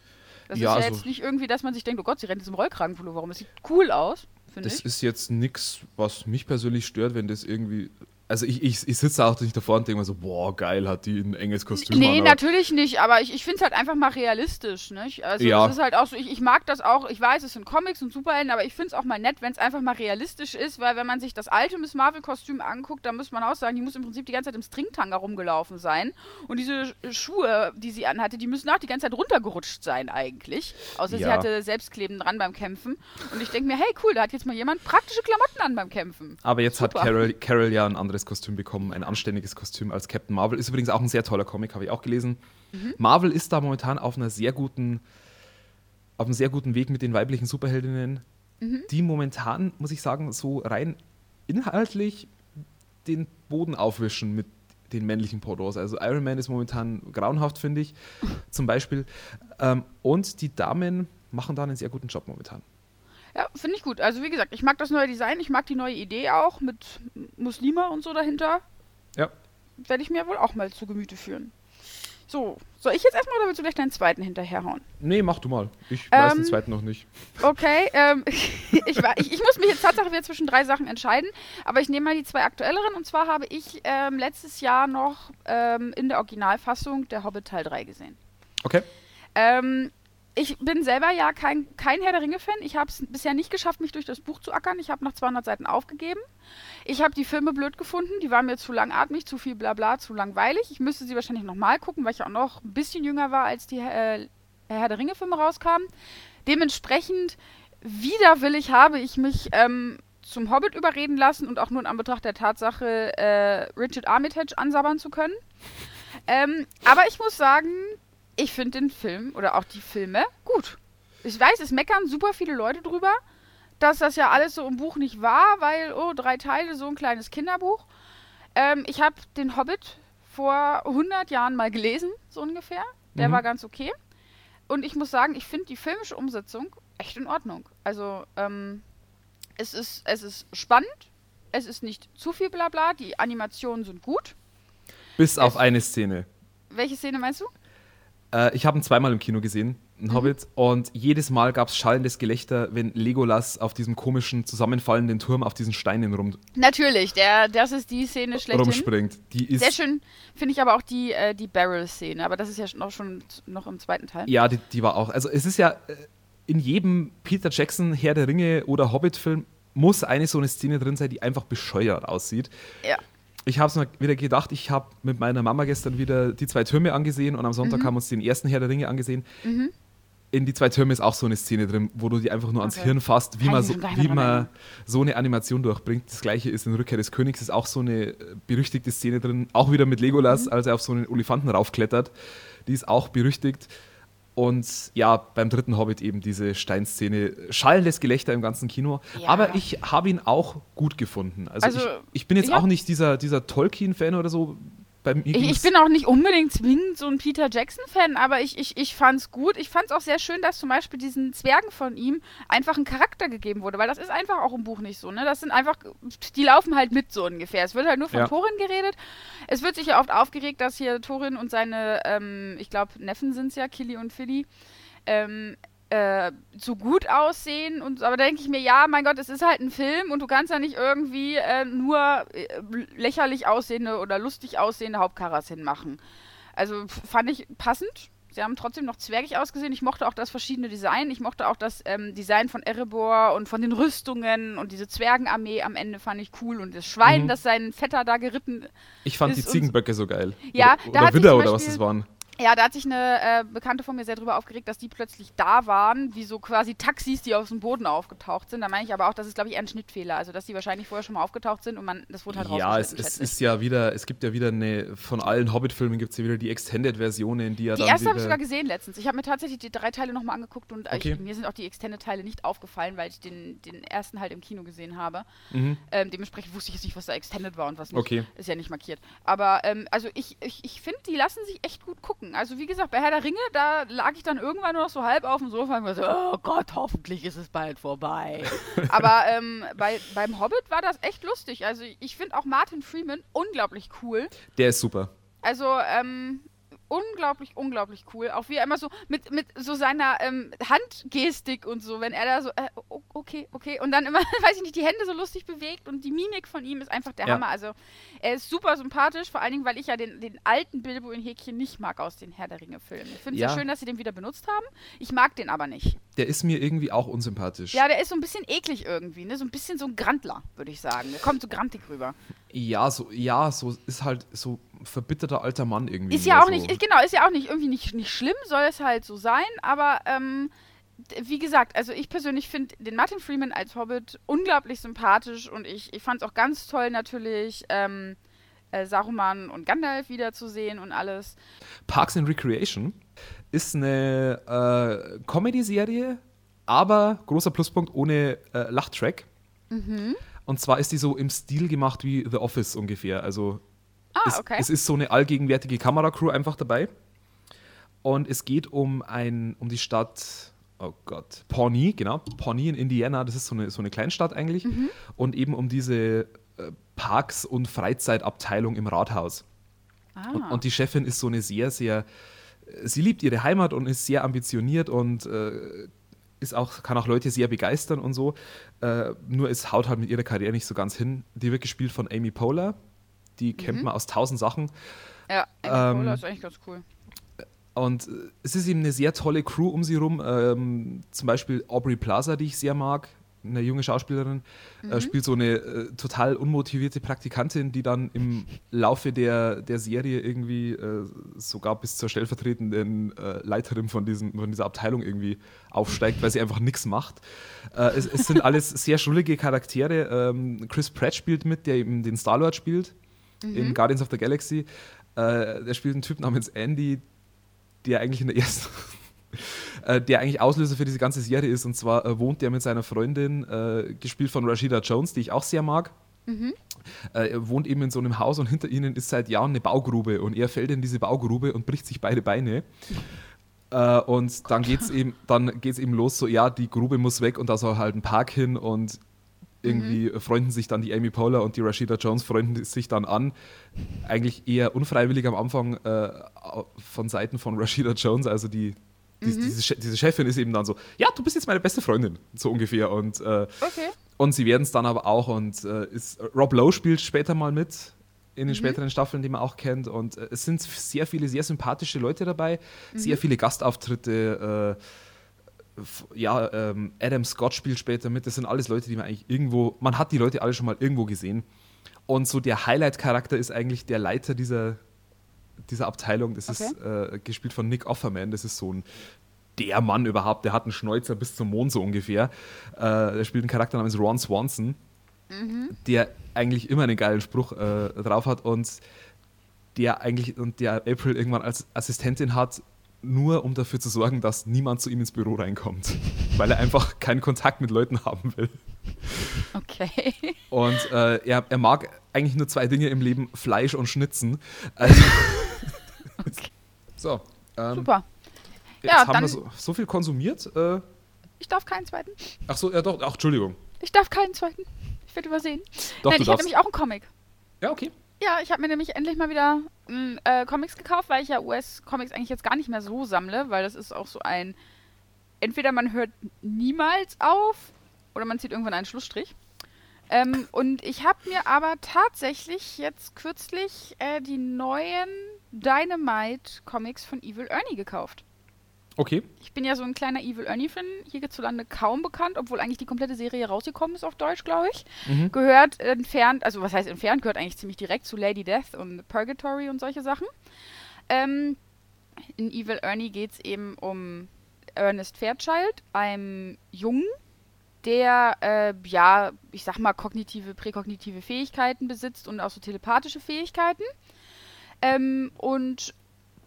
Das ja, ist ja also jetzt nicht irgendwie, dass man sich denkt, oh Gott, sie rennt jetzt im Rollkragenpullover warum? Es sieht cool aus, finde ich. Das ist jetzt nichts, was mich persönlich stört, wenn das irgendwie also ich, ich, ich sitze auch nicht davor und denke mir so, boah, geil, hat die ein enges Kostüm. Nee, an, natürlich nicht, aber ich, ich finde es halt einfach mal realistisch, nicht? Also ja. es ist halt auch so, ich, ich mag das auch, ich weiß, es sind Comics und Superhelden, aber ich finde es auch mal nett, wenn es einfach mal realistisch ist, weil wenn man sich das alte Miss Marvel-Kostüm anguckt, dann muss man auch sagen, die muss im Prinzip die ganze Zeit im Stringtanga rumgelaufen sein. Und diese Schuhe, die sie anhatte, die müssen auch die ganze Zeit runtergerutscht sein eigentlich. Außer ja. sie hatte Selbstkleben dran beim Kämpfen. Und ich denke mir, hey cool, da hat jetzt mal jemand praktische Klamotten an beim Kämpfen. Aber jetzt Super. hat Carol, Carol ja ein anderes anderes Kostüm bekommen, ein anständiges Kostüm als Captain Marvel. Ist übrigens auch ein sehr toller Comic, habe ich auch gelesen. Mhm. Marvel ist da momentan auf einer sehr guten, auf einem sehr guten Weg mit den weiblichen Superheldinnen, mhm. die momentan, muss ich sagen, so rein inhaltlich den Boden aufwischen mit den männlichen Pendants. Also Iron Man ist momentan grauenhaft, finde ich, zum Beispiel. Ähm, und die Damen machen da einen sehr guten Job momentan. Ja, finde ich gut. Also wie gesagt, ich mag das neue Design, ich mag die neue Idee auch mit Muslima und so dahinter. Ja. Werde ich mir wohl auch mal zu Gemüte führen. So, soll ich jetzt erstmal oder willst du gleich deinen zweiten hinterherhauen? Nee, mach du mal. Ich weiß den ähm, zweiten noch nicht. *laughs* Okay, ähm, *laughs* ich, ich, ich, muss mich jetzt tatsächlich wieder zwischen drei Sachen entscheiden, aber ich nehme mal die zwei aktuelleren und zwar habe ich ähm, letztes Jahr noch ähm, in der Originalfassung der Hobbit Teil 3 gesehen. Okay. Ähm, ich bin selber ja kein, kein Herr der Ringe-Fan. Ich habe es bisher nicht geschafft, mich durch das Buch zu ackern. Ich habe nach 200 Seiten aufgegeben. Ich habe die Filme blöd gefunden. Die waren mir zu langatmig, zu viel Blabla, zu langweilig. Ich müsste sie wahrscheinlich nochmal gucken, weil ich auch noch ein bisschen jünger war, als die äh, Herr der Ringe-Filme rauskamen. Dementsprechend widerwillig habe ich mich ähm, zum Hobbit überreden lassen und auch nur in Anbetracht der Tatsache, äh, Richard Armitage ansabbern zu können. Ähm, aber ich muss sagen, ich finde den Film oder auch die Filme gut. Ich weiß, es meckern super viele Leute drüber, dass das ja alles so im Buch nicht war, weil, oh, drei Teile, so ein kleines Kinderbuch. Ähm, ich habe den Hobbit vor 100 Jahren mal gelesen, so ungefähr. Der mhm. war ganz okay. Und ich muss sagen, ich finde die filmische Umsetzung echt in Ordnung. Also, ähm, es ist, es ist spannend, es ist nicht zu viel Blabla, die Animationen sind gut. Bis es auf eine Szene. Welche Szene meinst du? Äh, ich habe ihn zweimal im Kino gesehen, ein mhm. Hobbit, und jedes Mal gab es schallendes Gelächter, wenn Legolas auf diesem komischen zusammenfallenden Turm auf diesen Steinen rum. Natürlich, der, das ist die Szene schlechthin. Rumspringt. Die ist Sehr schön, finde ich aber auch die, äh, die Barrel-Szene, aber das ist ja noch schon noch im zweiten Teil. Ja, die, die war auch. Also es ist ja äh, in jedem Peter Jackson Herr der Ringe oder Hobbit-Film muss eine so eine Szene drin sein, die einfach bescheuert aussieht. Ja ich habe es mal wieder gedacht, ich habe mit meiner Mama gestern wieder die zwei Türme angesehen und am Sonntag mhm. haben wir uns den ersten Herr der Ringe angesehen. Mhm. In die zwei Türme ist auch so eine Szene drin, wo du die einfach nur ans okay. Hirn fasst, wie man, so, wie man so eine Animation durchbringt. Das gleiche ist in Rückkehr des Königs, ist auch so eine berüchtigte Szene drin, auch wieder mit Legolas, mhm. als er auf so einen Elefanten raufklettert. Die ist auch berüchtigt. Und ja, beim dritten Hobbit eben diese Steinszene. Schallendes Gelächter im ganzen Kino. Ja. Aber ich habe ihn auch gut gefunden. Also, also ich, ich, bin jetzt ja. auch nicht dieser, dieser Tolkien-Fan oder so ich, ich, bin auch nicht unbedingt zwingend so ein Peter Jackson-Fan, aber ich, ich, ich fand es gut. Ich fand es auch sehr schön, dass zum Beispiel diesen Zwergen von ihm einfach ein Charakter gegeben wurde, weil das ist einfach auch im Buch nicht so. Ne? Das sind einfach, die laufen halt mit so ungefähr. Es wird halt nur von ja. Thorin geredet. Es wird sich ja oft aufgeregt, dass hier Thorin und seine, ähm, ich glaube, Neffen sind es ja, Killy und Philly, ähm, äh, so gut aussehen und aber da denke ich mir, ja, mein Gott, es ist halt ein Film und du kannst ja nicht irgendwie äh, nur äh, lächerlich aussehende oder lustig aussehende Hauptkaras hinmachen. Also fand ich passend. Sie haben trotzdem noch zwergig ausgesehen. Ich mochte auch das verschiedene Design. Ich mochte auch das ähm, Design von Erebor und von den Rüstungen und diese Zwergenarmee am Ende fand ich cool und das Schwein, mhm. das seinen Vetter da geritten Ich fand die Ziegenböcke so geil. Ja, oder, da oder Widder oder was das waren. Ja, da hat sich eine äh, Bekannte von mir sehr drüber aufgeregt, dass die plötzlich da waren, wie so quasi Taxis, die aus dem Boden aufgetaucht sind. Da meine ich aber auch, das ist, glaube ich, eher ein Schnittfehler. Also, dass die wahrscheinlich vorher schon mal aufgetaucht sind und man, das wurde halt Ja, es, es ist ja wieder, es gibt ja wieder eine, von allen Hobbit-Filmen gibt es ja wieder die Extended-Versionen, die ja Die erste habe ich sogar gesehen letztens. Ich habe mir tatsächlich die drei Teile nochmal angeguckt und okay. ich, mir sind auch die Extended-Teile nicht aufgefallen, weil ich den, den ersten halt im Kino gesehen habe. Mhm. Ähm, dementsprechend wusste ich jetzt nicht, was da Extended war und was nicht. Okay. Ist ja nicht markiert. Aber, ähm, also ich, ich, ich finde, die lassen sich echt gut gucken. Also, wie gesagt, bei Herr der Ringe, da lag ich dann irgendwann nur noch so halb auf dem Sofa und war so, oh Gott, hoffentlich ist es bald vorbei. *laughs* Aber ähm, bei, beim Hobbit war das echt lustig. Also ich finde auch Martin Freeman unglaublich cool. Der ist super. Also, ähm, unglaublich, unglaublich cool. Auch wie er immer so mit, mit so seiner ähm, Handgestik und so, wenn er da so, äh, okay, okay, und dann immer, *laughs* weiß ich nicht, die Hände so lustig bewegt und die Mimik von ihm ist einfach der ja. Hammer. Also er ist super sympathisch, vor allen Dingen, weil ich ja den, den alten Bilbo in Häkchen nicht mag aus den Herr der Ringe-Filmen. Ich finde es ja. sehr schön, dass sie den wieder benutzt haben. Ich mag den aber nicht. Der ist mir irgendwie auch unsympathisch. Ja, der ist so ein bisschen eklig irgendwie, ne? So ein bisschen so ein Grantler, würde ich sagen. Der kommt so grantig rüber. Ja, so, ja, so ist halt so verbitterter alter Mann irgendwie. Ist ja auch so. nicht, genau, ist ja auch nicht irgendwie nicht, nicht schlimm, soll es halt so sein, aber ähm, wie gesagt, also ich persönlich finde den Martin Freeman als Hobbit unglaublich sympathisch und ich, ich fand es auch ganz toll natürlich, ähm, äh, Saruman und Gandalf wiederzusehen und alles. Parks and Recreation ist eine äh, Comedy-Serie, aber großer Pluspunkt ohne äh, Lachtrack. Mhm. Und zwar ist die so im Stil gemacht wie The Office ungefähr. Also Ah, es, okay. es ist so eine allgegenwärtige Kameracrew einfach dabei. Und es geht um, ein, um die Stadt, oh Gott, Pawnee, genau, Pawnee in Indiana, das ist so eine, so eine Kleinstadt eigentlich. Mhm. Und eben um diese äh, Parks- und Freizeitabteilung im Rathaus. Ah. Und, und, die Chefin ist so eine sehr, sehr, sie liebt ihre Heimat und ist sehr ambitioniert und äh, ist auch, kann auch Leute sehr begeistern und so. Äh, nur es haut halt mit ihrer Karriere nicht so ganz hin. Die wird gespielt von Amy Poehler, die kennt mhm. man aus tausend Sachen. Ja, Amy ähm, ist eigentlich ganz cool. Und äh, es ist eben eine sehr tolle Crew um sie rum. Ähm, zum Beispiel Aubrey Plaza, die ich sehr mag, eine junge Schauspielerin, äh, mhm. äh, spielt so eine äh, total unmotivierte Praktikantin, die dann im Laufe der, der Serie irgendwie äh, sogar bis zur stellvertretenden äh, Leiterin von, diesen, von dieser Abteilung irgendwie aufsteigt, weil sie einfach nichts macht. Es, es, sind alles sehr schuldige Charaktere. Ähm, Chris Pratt spielt mit, der eben den Star-Lord spielt mhm. in Guardians of the Galaxy. der spielt einen Typ namens Andy, der eigentlich in der ersten *laughs* äh, der eigentlich Auslöser für diese ganze Serie ist. Und zwar äh, wohnt der mit seiner Freundin, äh, gespielt von Rashida Jones, die ich auch sehr mag. Mhm. Äh, er wohnt eben in so einem Haus und hinter ihnen ist seit Jahren eine Baugrube und er fällt in diese Baugrube und bricht sich beide Beine. Äh, und dann geht es eben, eben los, so ja, die Grube muss weg und da soll halt ein Park hin und irgendwie mhm. freunden sich dann die Amy Poehler und die Rashida Jones freunden sich dann an. Eigentlich eher unfreiwillig am Anfang äh, von Seiten von Rashida Jones, also die die, mhm. diese, diese, Chefin ist eben dann so, ja, du bist jetzt meine beste Freundin, so ungefähr. Und, äh, okay. und sie werden es dann aber auch. Und äh, ist, Rob Lowe spielt später mal mit in den mhm. späteren Staffeln, die man auch kennt. Und äh, es sind sehr viele sehr sympathische Leute dabei, mhm. sehr viele Gastauftritte. Äh, ja, ähm, Adam Scott spielt später mit. Das sind alles Leute, die man eigentlich irgendwo, man hat die Leute alle schon mal irgendwo gesehen. Und so der Highlight-Charakter ist eigentlich der Leiter dieser, dieser Abteilung. Das okay. ist äh, gespielt von Nick Offerman. Das ist so ein der Mann überhaupt. Der hat einen Schnäuzer bis zum Mond so ungefähr. Äh, der spielt einen Charakter namens Ron Swanson, mhm. der eigentlich immer einen geilen Spruch äh, drauf hat und der eigentlich und der April irgendwann als Assistentin hat, nur um dafür zu sorgen, dass niemand zu ihm ins Büro reinkommt, *laughs* weil er einfach keinen Kontakt mit Leuten haben will. Okay. Und äh, er, er mag eigentlich nur zwei Dinge im Leben: Fleisch und Schnitzen. *laughs* Also okay. So. Ähm, Super. Jetzt ja, haben wir so, so, viel konsumiert. Äh, ich darf keinen zweiten. Ach so, ja doch. Ach, Entschuldigung. Ich darf keinen zweiten. Ich werde übersehen. Doch, Nein, ich habe nämlich auch einen Comic. Ja, okay. Ja, ich habe mir nämlich endlich mal wieder äh, Comics gekauft, weil ich ja US-Comics eigentlich jetzt gar nicht mehr so sammle, weil das ist auch so ein. Entweder man hört niemals auf oder man zieht irgendwann einen Schlussstrich. Ähm, und ich habe mir aber tatsächlich jetzt kürzlich äh, die neuen Dynamite-Comics von Evil Ernie gekauft. Okay. Ich bin ja so ein kleiner Evil Ernie-Fan, hierzulande kaum bekannt, obwohl eigentlich die komplette Serie rausgekommen ist auf Deutsch, glaube ich. Mhm. Gehört entfernt, also was heißt entfernt, gehört eigentlich ziemlich direkt zu Lady Death und Purgatory und solche Sachen. Ähm, in Evil Ernie geht es eben um Ernest Fairchild, einem Jungen, der, äh, ja, ich sag mal, kognitive, präkognitive Fähigkeiten besitzt und auch so telepathische Fähigkeiten. Ähm, und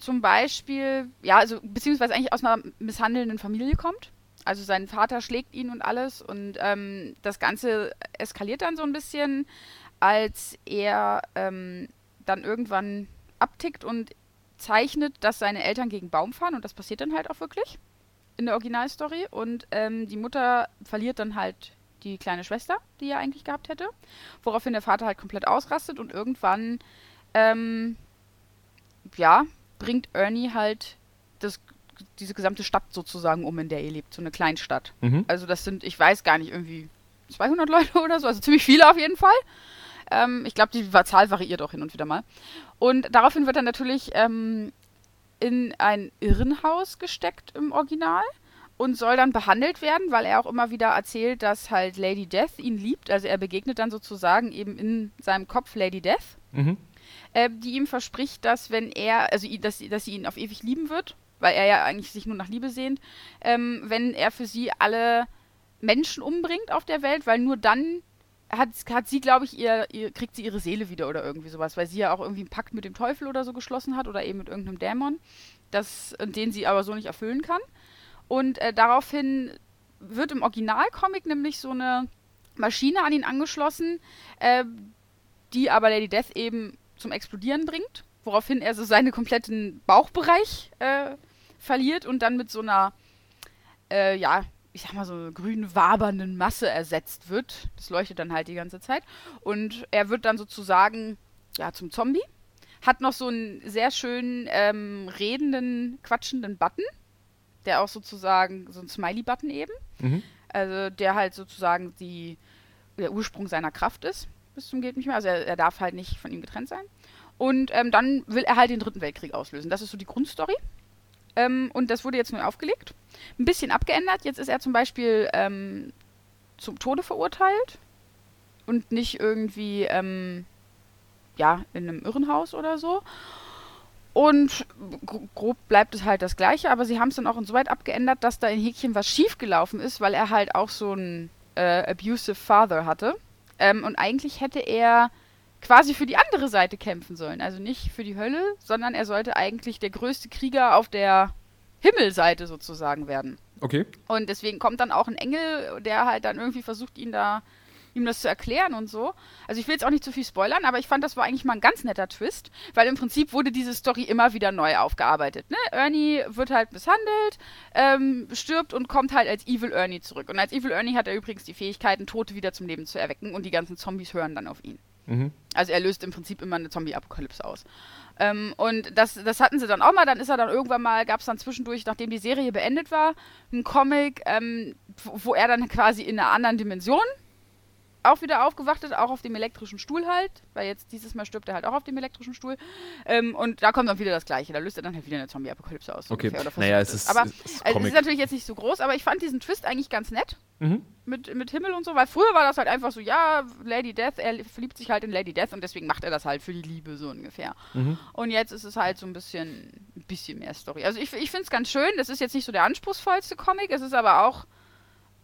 zum Beispiel, ja, also beziehungsweise eigentlich aus einer misshandelnden Familie kommt. Also sein Vater schlägt ihn und alles und ähm, das Ganze eskaliert dann so ein bisschen, als er ähm, dann irgendwann abtickt und zeichnet, dass seine Eltern gegen Baum fahren und das passiert dann halt auch wirklich in der Originalstory und ähm, die Mutter verliert dann halt die kleine Schwester, die er eigentlich gehabt hätte, woraufhin der Vater halt komplett ausrastet und irgendwann ähm, ja, bringt Ernie halt das, diese gesamte Stadt sozusagen um, in der ihr lebt, so eine Kleinstadt. Mhm. Also das sind, ich weiß gar nicht, irgendwie 200 Leute oder so, also ziemlich viele auf jeden Fall. Ähm, ich glaube, die Zahl variiert auch hin und wieder mal. Und daraufhin wird er natürlich ähm, in ein Irrenhaus gesteckt im Original und soll dann behandelt werden, weil er auch immer wieder erzählt, dass halt Lady Death ihn liebt. Also er begegnet dann sozusagen eben in seinem Kopf Lady Death. Mhm äh, die ihm verspricht, dass wenn er, also dass, dass sie ihn auf ewig lieben wird, weil er ja eigentlich sich nur nach Liebe sehnt, ähm, wenn er für sie alle Menschen umbringt auf der Welt, weil nur dann hat, hat sie, glaube ich, ihr, ihr, kriegt sie ihre Seele wieder oder irgendwie sowas, weil sie ja auch irgendwie einen Pakt mit dem Teufel oder so geschlossen hat oder eben mit irgendeinem Dämon, das, den sie aber so nicht erfüllen kann. Und äh, daraufhin wird im Originalcomic nämlich so eine Maschine an ihn angeschlossen, äh, die aber Lady Death eben zum Explodieren bringt, woraufhin er so seinen kompletten Bauchbereich äh, verliert und dann mit so einer, äh, ja, ich sag mal so grün wabernden Masse ersetzt wird. Das leuchtet dann halt die ganze Zeit. Und er wird dann sozusagen, ja, zum Zombie. Hat noch so einen sehr schönen ähm, redenden, quatschenden Button. Der auch sozusagen, so ein Smiley-Button eben. Mhm. Also der halt sozusagen die, der Ursprung seiner Kraft ist bis zum geht nicht mehr. Also er, er darf halt nicht von ihm getrennt sein. Und ähm, dann will er halt den Dritten Weltkrieg auslösen. Das ist so die Grundstory. Ähm, und das wurde jetzt neu aufgelegt. Ein bisschen abgeändert. Jetzt ist er zum Beispiel ähm, zum Tode verurteilt und nicht irgendwie ähm, ja, in einem Irrenhaus oder so. Und grob bleibt es halt das Gleiche, aber sie haben es dann auch insoweit abgeändert, dass da in Häkchen was schiefgelaufen ist, weil er halt auch so einen äh, abusive Father hatte. Ähm, und eigentlich hätte er quasi für die andere Seite kämpfen sollen. Also nicht für die Hölle, sondern er sollte eigentlich der größte Krieger auf der Himmelseite sozusagen werden. Okay. Und deswegen kommt dann auch ein Engel, der halt dann irgendwie versucht, ihn da ihm das zu erklären und so. Also ich will jetzt auch nicht zu viel spoilern, aber ich fand, das war eigentlich mal ein ganz netter Twist, weil im Prinzip wurde diese Story immer wieder neu aufgearbeitet. Ne? Ernie wird halt misshandelt, ähm, stirbt und kommt halt als Evil Ernie zurück. Und als Evil Ernie hat er übrigens die Fähigkeiten, Tote wieder zum Leben zu erwecken und die ganzen Zombies hören dann auf ihn. Mhm. Also er löst im Prinzip immer eine Zombie-Apokalypse aus. Ähm, und das, das hatten sie dann auch mal. Dann ist er dann irgendwann mal, gab es dann zwischendurch, nachdem die Serie beendet war, ein Comic, ähm, wo er dann quasi in einer anderen Dimension auch wieder aufgewacht ist, auch auf dem elektrischen Stuhl halt, weil jetzt dieses Mal stirbt er halt auch auf dem elektrischen Stuhl. Ähm, und da kommt dann wieder das Gleiche. Da löst er dann halt wieder eine Zombie-Apokalypse aus. Okay, naja, es ist. Aber es ist, also, es ist natürlich jetzt nicht so groß, aber ich fand diesen Twist eigentlich ganz nett. Mhm. Mit, mit Himmel und so, weil früher war das halt einfach so, ja, Lady Death, er verliebt sich halt in Lady Death und deswegen macht er das halt für die Liebe, so ungefähr. Mhm. Und jetzt ist es halt so ein bisschen, ein bisschen mehr Story. Also ich, ich finde es ganz schön, das ist jetzt nicht so der anspruchsvollste Comic, es ist aber auch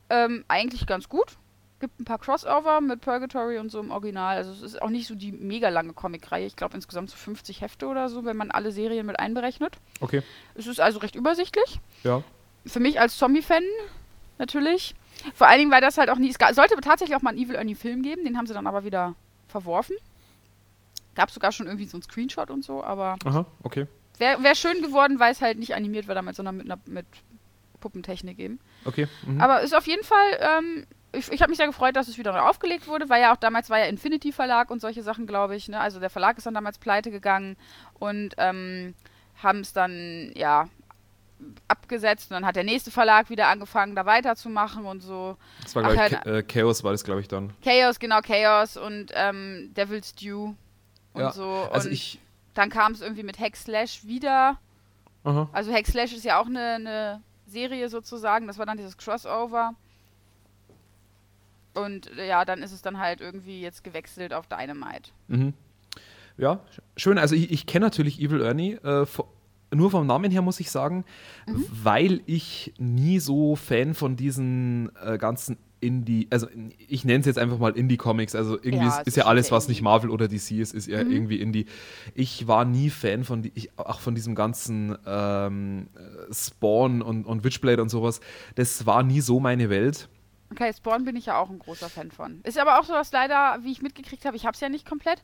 ähm, eigentlich ganz gut gibt ein paar Crossover mit Purgatory und so im Original. Also es ist auch nicht so die mega lange Comicreihe. Ich glaube insgesamt so 50 Hefte oder so, wenn man alle Serien mit einberechnet. Okay. Es ist also recht übersichtlich. Ja. Für mich als Zombie-Fan natürlich. Vor allen Dingen, weil das halt auch nie. Es sollte tatsächlich auch mal einen Evil Ernie Film geben, den haben sie dann aber wieder verworfen. Gab sogar schon irgendwie so einen Screenshot und so, aber. Aha, okay. Wäre wär schön geworden, weil es halt nicht animiert war damit, sondern mit, einer, mit Puppentechnik eben. Okay. Mhm. Aber ist auf jeden Fall ähm, ich, ich habe mich sehr gefreut, dass es wieder neu aufgelegt wurde, weil ja auch damals war ja Infinity Verlag und solche Sachen, glaube ich. Ne? Also der Verlag ist dann damals pleite gegangen und ähm, haben es dann, ja, abgesetzt und dann hat der nächste Verlag wieder angefangen, da weiterzumachen und so. Das war, glaube ich, äh, Chaos war das, glaube ich, dann. Chaos, genau, Chaos und ähm, Devil's Due und ja, so. Also und ich dann kam es irgendwie mit Hack Slash wieder. Aha. Also Hack Slash ist ja auch eine, eine Serie sozusagen, das war dann dieses Crossover. Und ja, dann ist es dann halt irgendwie jetzt gewechselt auf Dynamite. Mhm. Ja, schön. Also ich, ich kenne natürlich Evil Ernie. Äh, nur vom Namen her muss ich sagen, mhm. weil ich nie so Fan von diesen äh, ganzen Indie, also ich nenne es jetzt einfach mal Indie-Comics, also irgendwie ja, ist, ist, ja alles, was nicht Marvel oder DC ist, ist ja mhm. irgendwie Indie. Ich war nie Fan von, die, ich, auch von diesem ganzen ähm, Spawn und, und Witchblade und sowas. Das war nie so meine Welt. Okay, Spawn bin ich ja auch ein großer Fan von. Ist aber auch so, dass leider, wie ich mitgekriegt habe, ich habe es ja nicht komplett.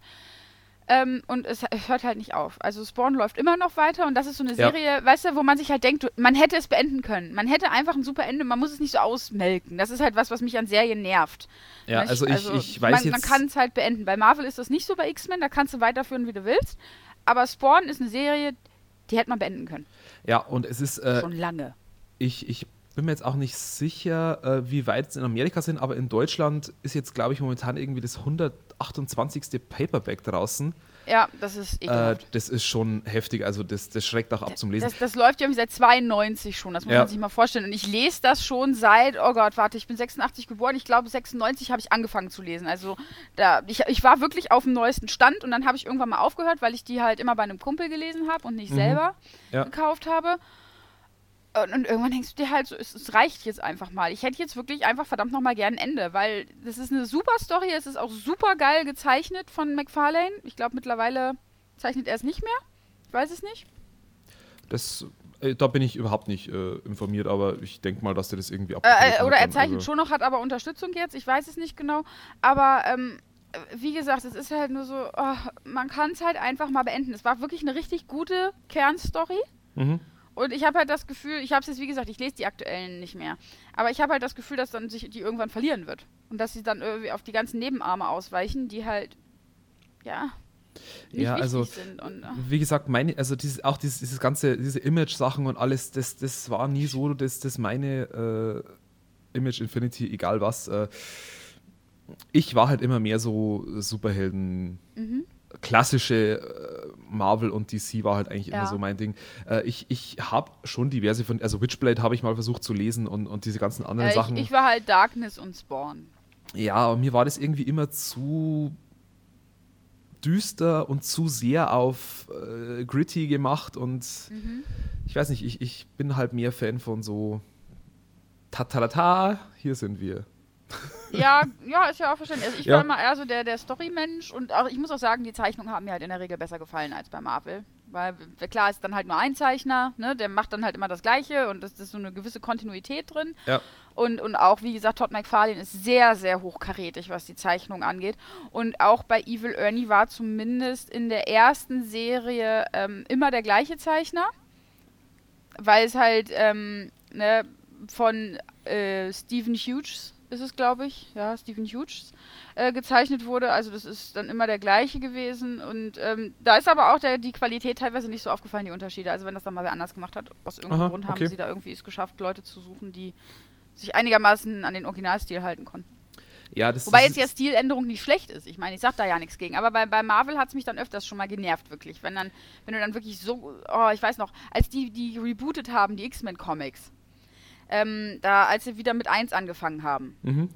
Ähm, und es, es, hört halt nicht auf. Also Spawn läuft immer noch weiter und das ist so eine Serie, ja. weißt du, wo man sich halt denkt, man hätte es beenden können. Man hätte einfach ein super Ende, man muss es nicht so ausmelken. Das ist halt was, was mich an Serien nervt. Ja, also ich, also ich weiß man, jetzt... Man kann es halt beenden. Bei Marvel ist das nicht so bei X-Men, da kannst du weiterführen, wie du willst. Aber Spawn ist eine Serie, die hätte man beenden können. Ja, und es ist... Äh, Schon lange. Ich, ich bin mir jetzt auch nicht sicher, äh, wie weit es in Amerika sind, aber in Deutschland ist jetzt, glaube ich, momentan irgendwie das 128. Paperback draußen. Ja, das ist Äh, das ist schon heftig, also das, das schreckt auch ab zum Lesen. Das, das läuft ja irgendwie seit 92 schon, das muss ja. man sich mal vorstellen. Und ich lese das schon seit, oh Gott, warte, ich bin 86 geboren, ich glaube 96 habe ich angefangen zu lesen. Also da, ich, ich war wirklich auf dem neuesten Stand und dann habe ich irgendwann mal aufgehört, weil ich die halt immer bei einem Kumpel gelesen habe und nicht mhm. selber ja. gekauft habe. Und, und, irgendwann denkst du dir halt so, es, es, reicht jetzt einfach mal. Ich hätte jetzt wirklich einfach verdammt nochmal gern ein Ende, weil das ist eine super Story, es ist auch super geil gezeichnet von McFarlane. Ich glaube, mittlerweile zeichnet er es nicht mehr. Ich weiß es nicht. Das, äh, da bin ich überhaupt nicht äh, informiert, aber ich denke mal, dass der das irgendwie äh, äh Oder er zeichnet also. schon noch, hat aber Unterstützung jetzt, ich weiß es nicht genau. Aber ähm, wie gesagt, es ist halt nur so, oh, man kann es halt einfach mal beenden. Es war wirklich eine richtig gute Kernstory. Mhm. Und ich habe halt das Gefühl, ich habe es jetzt wie gesagt, ich lese die aktuellen nicht mehr, aber ich habe halt das Gefühl, dass dann sich die irgendwann verlieren wird und dass sie dann irgendwie auf die ganzen Nebenarme ausweichen, die halt ja nicht ja, also sind und, wie gesagt, meine, also dieses, auch dieses, dieses ganze, diese Image-Sachen und alles, das, das war nie so, dass das meine äh, Image Infinity, egal was. Äh, ich war halt immer mehr so Superhelden. Mhm klassische äh, Marvel und DC war halt eigentlich ja. immer so mein Ding. Äh, ich ich habe schon diverse von, also Witchblade habe ich mal versucht zu lesen und, und diese ganzen anderen ich, Sachen. Ich war halt Darkness und Spawn. Ja, aber mir war das irgendwie immer zu düster und zu sehr auf äh, gritty gemacht und mhm. ich weiß nicht, ich, ich bin halt mehr Fan von so ta-ta-ta, hier sind wir. Ja, ja, ist ja auch verständlich. Also ich ja. war immer eher so der, der Story-Mensch und auch, ich muss auch sagen, die Zeichnungen haben mir halt in der Regel besser gefallen als bei Marvel. Weil klar ist dann halt nur ein Zeichner, ne? der macht dann halt immer das Gleiche und es ist so eine gewisse Kontinuität drin. Ja. Und, und auch, wie gesagt, Todd McFarlane ist sehr, sehr hochkarätig, was die Zeichnung angeht. Und auch bei Evil Ernie war zumindest in der ersten Serie ähm, immer der gleiche Zeichner. Weil es halt ähm, ne, von äh, Stephen Hughes ist es, glaube ich, ja, Stephen Hughes, äh, gezeichnet wurde. Also das ist dann immer der gleiche gewesen. Und ähm, da ist aber auch der, die Qualität teilweise nicht so aufgefallen, die Unterschiede. Also wenn das dann mal wer anders gemacht hat, aus irgendeinem Aha, Grund haben okay. sie da irgendwie es geschafft, Leute zu suchen, die sich einigermaßen an den Originalstil halten konnten. Ja, das, Wobei jetzt ja Stiländerung nicht schlecht ist. Ich meine, ich sag da ja nichts gegen. Aber bei, bei Marvel hat es mich dann öfters schon mal genervt, wirklich. Wenn dann, wenn du dann wirklich so, oh, ich weiß noch, als die, die rebootet haben, die X-Men-Comics, ähm, da, als sie wieder mit 1 angefangen haben. Mhm.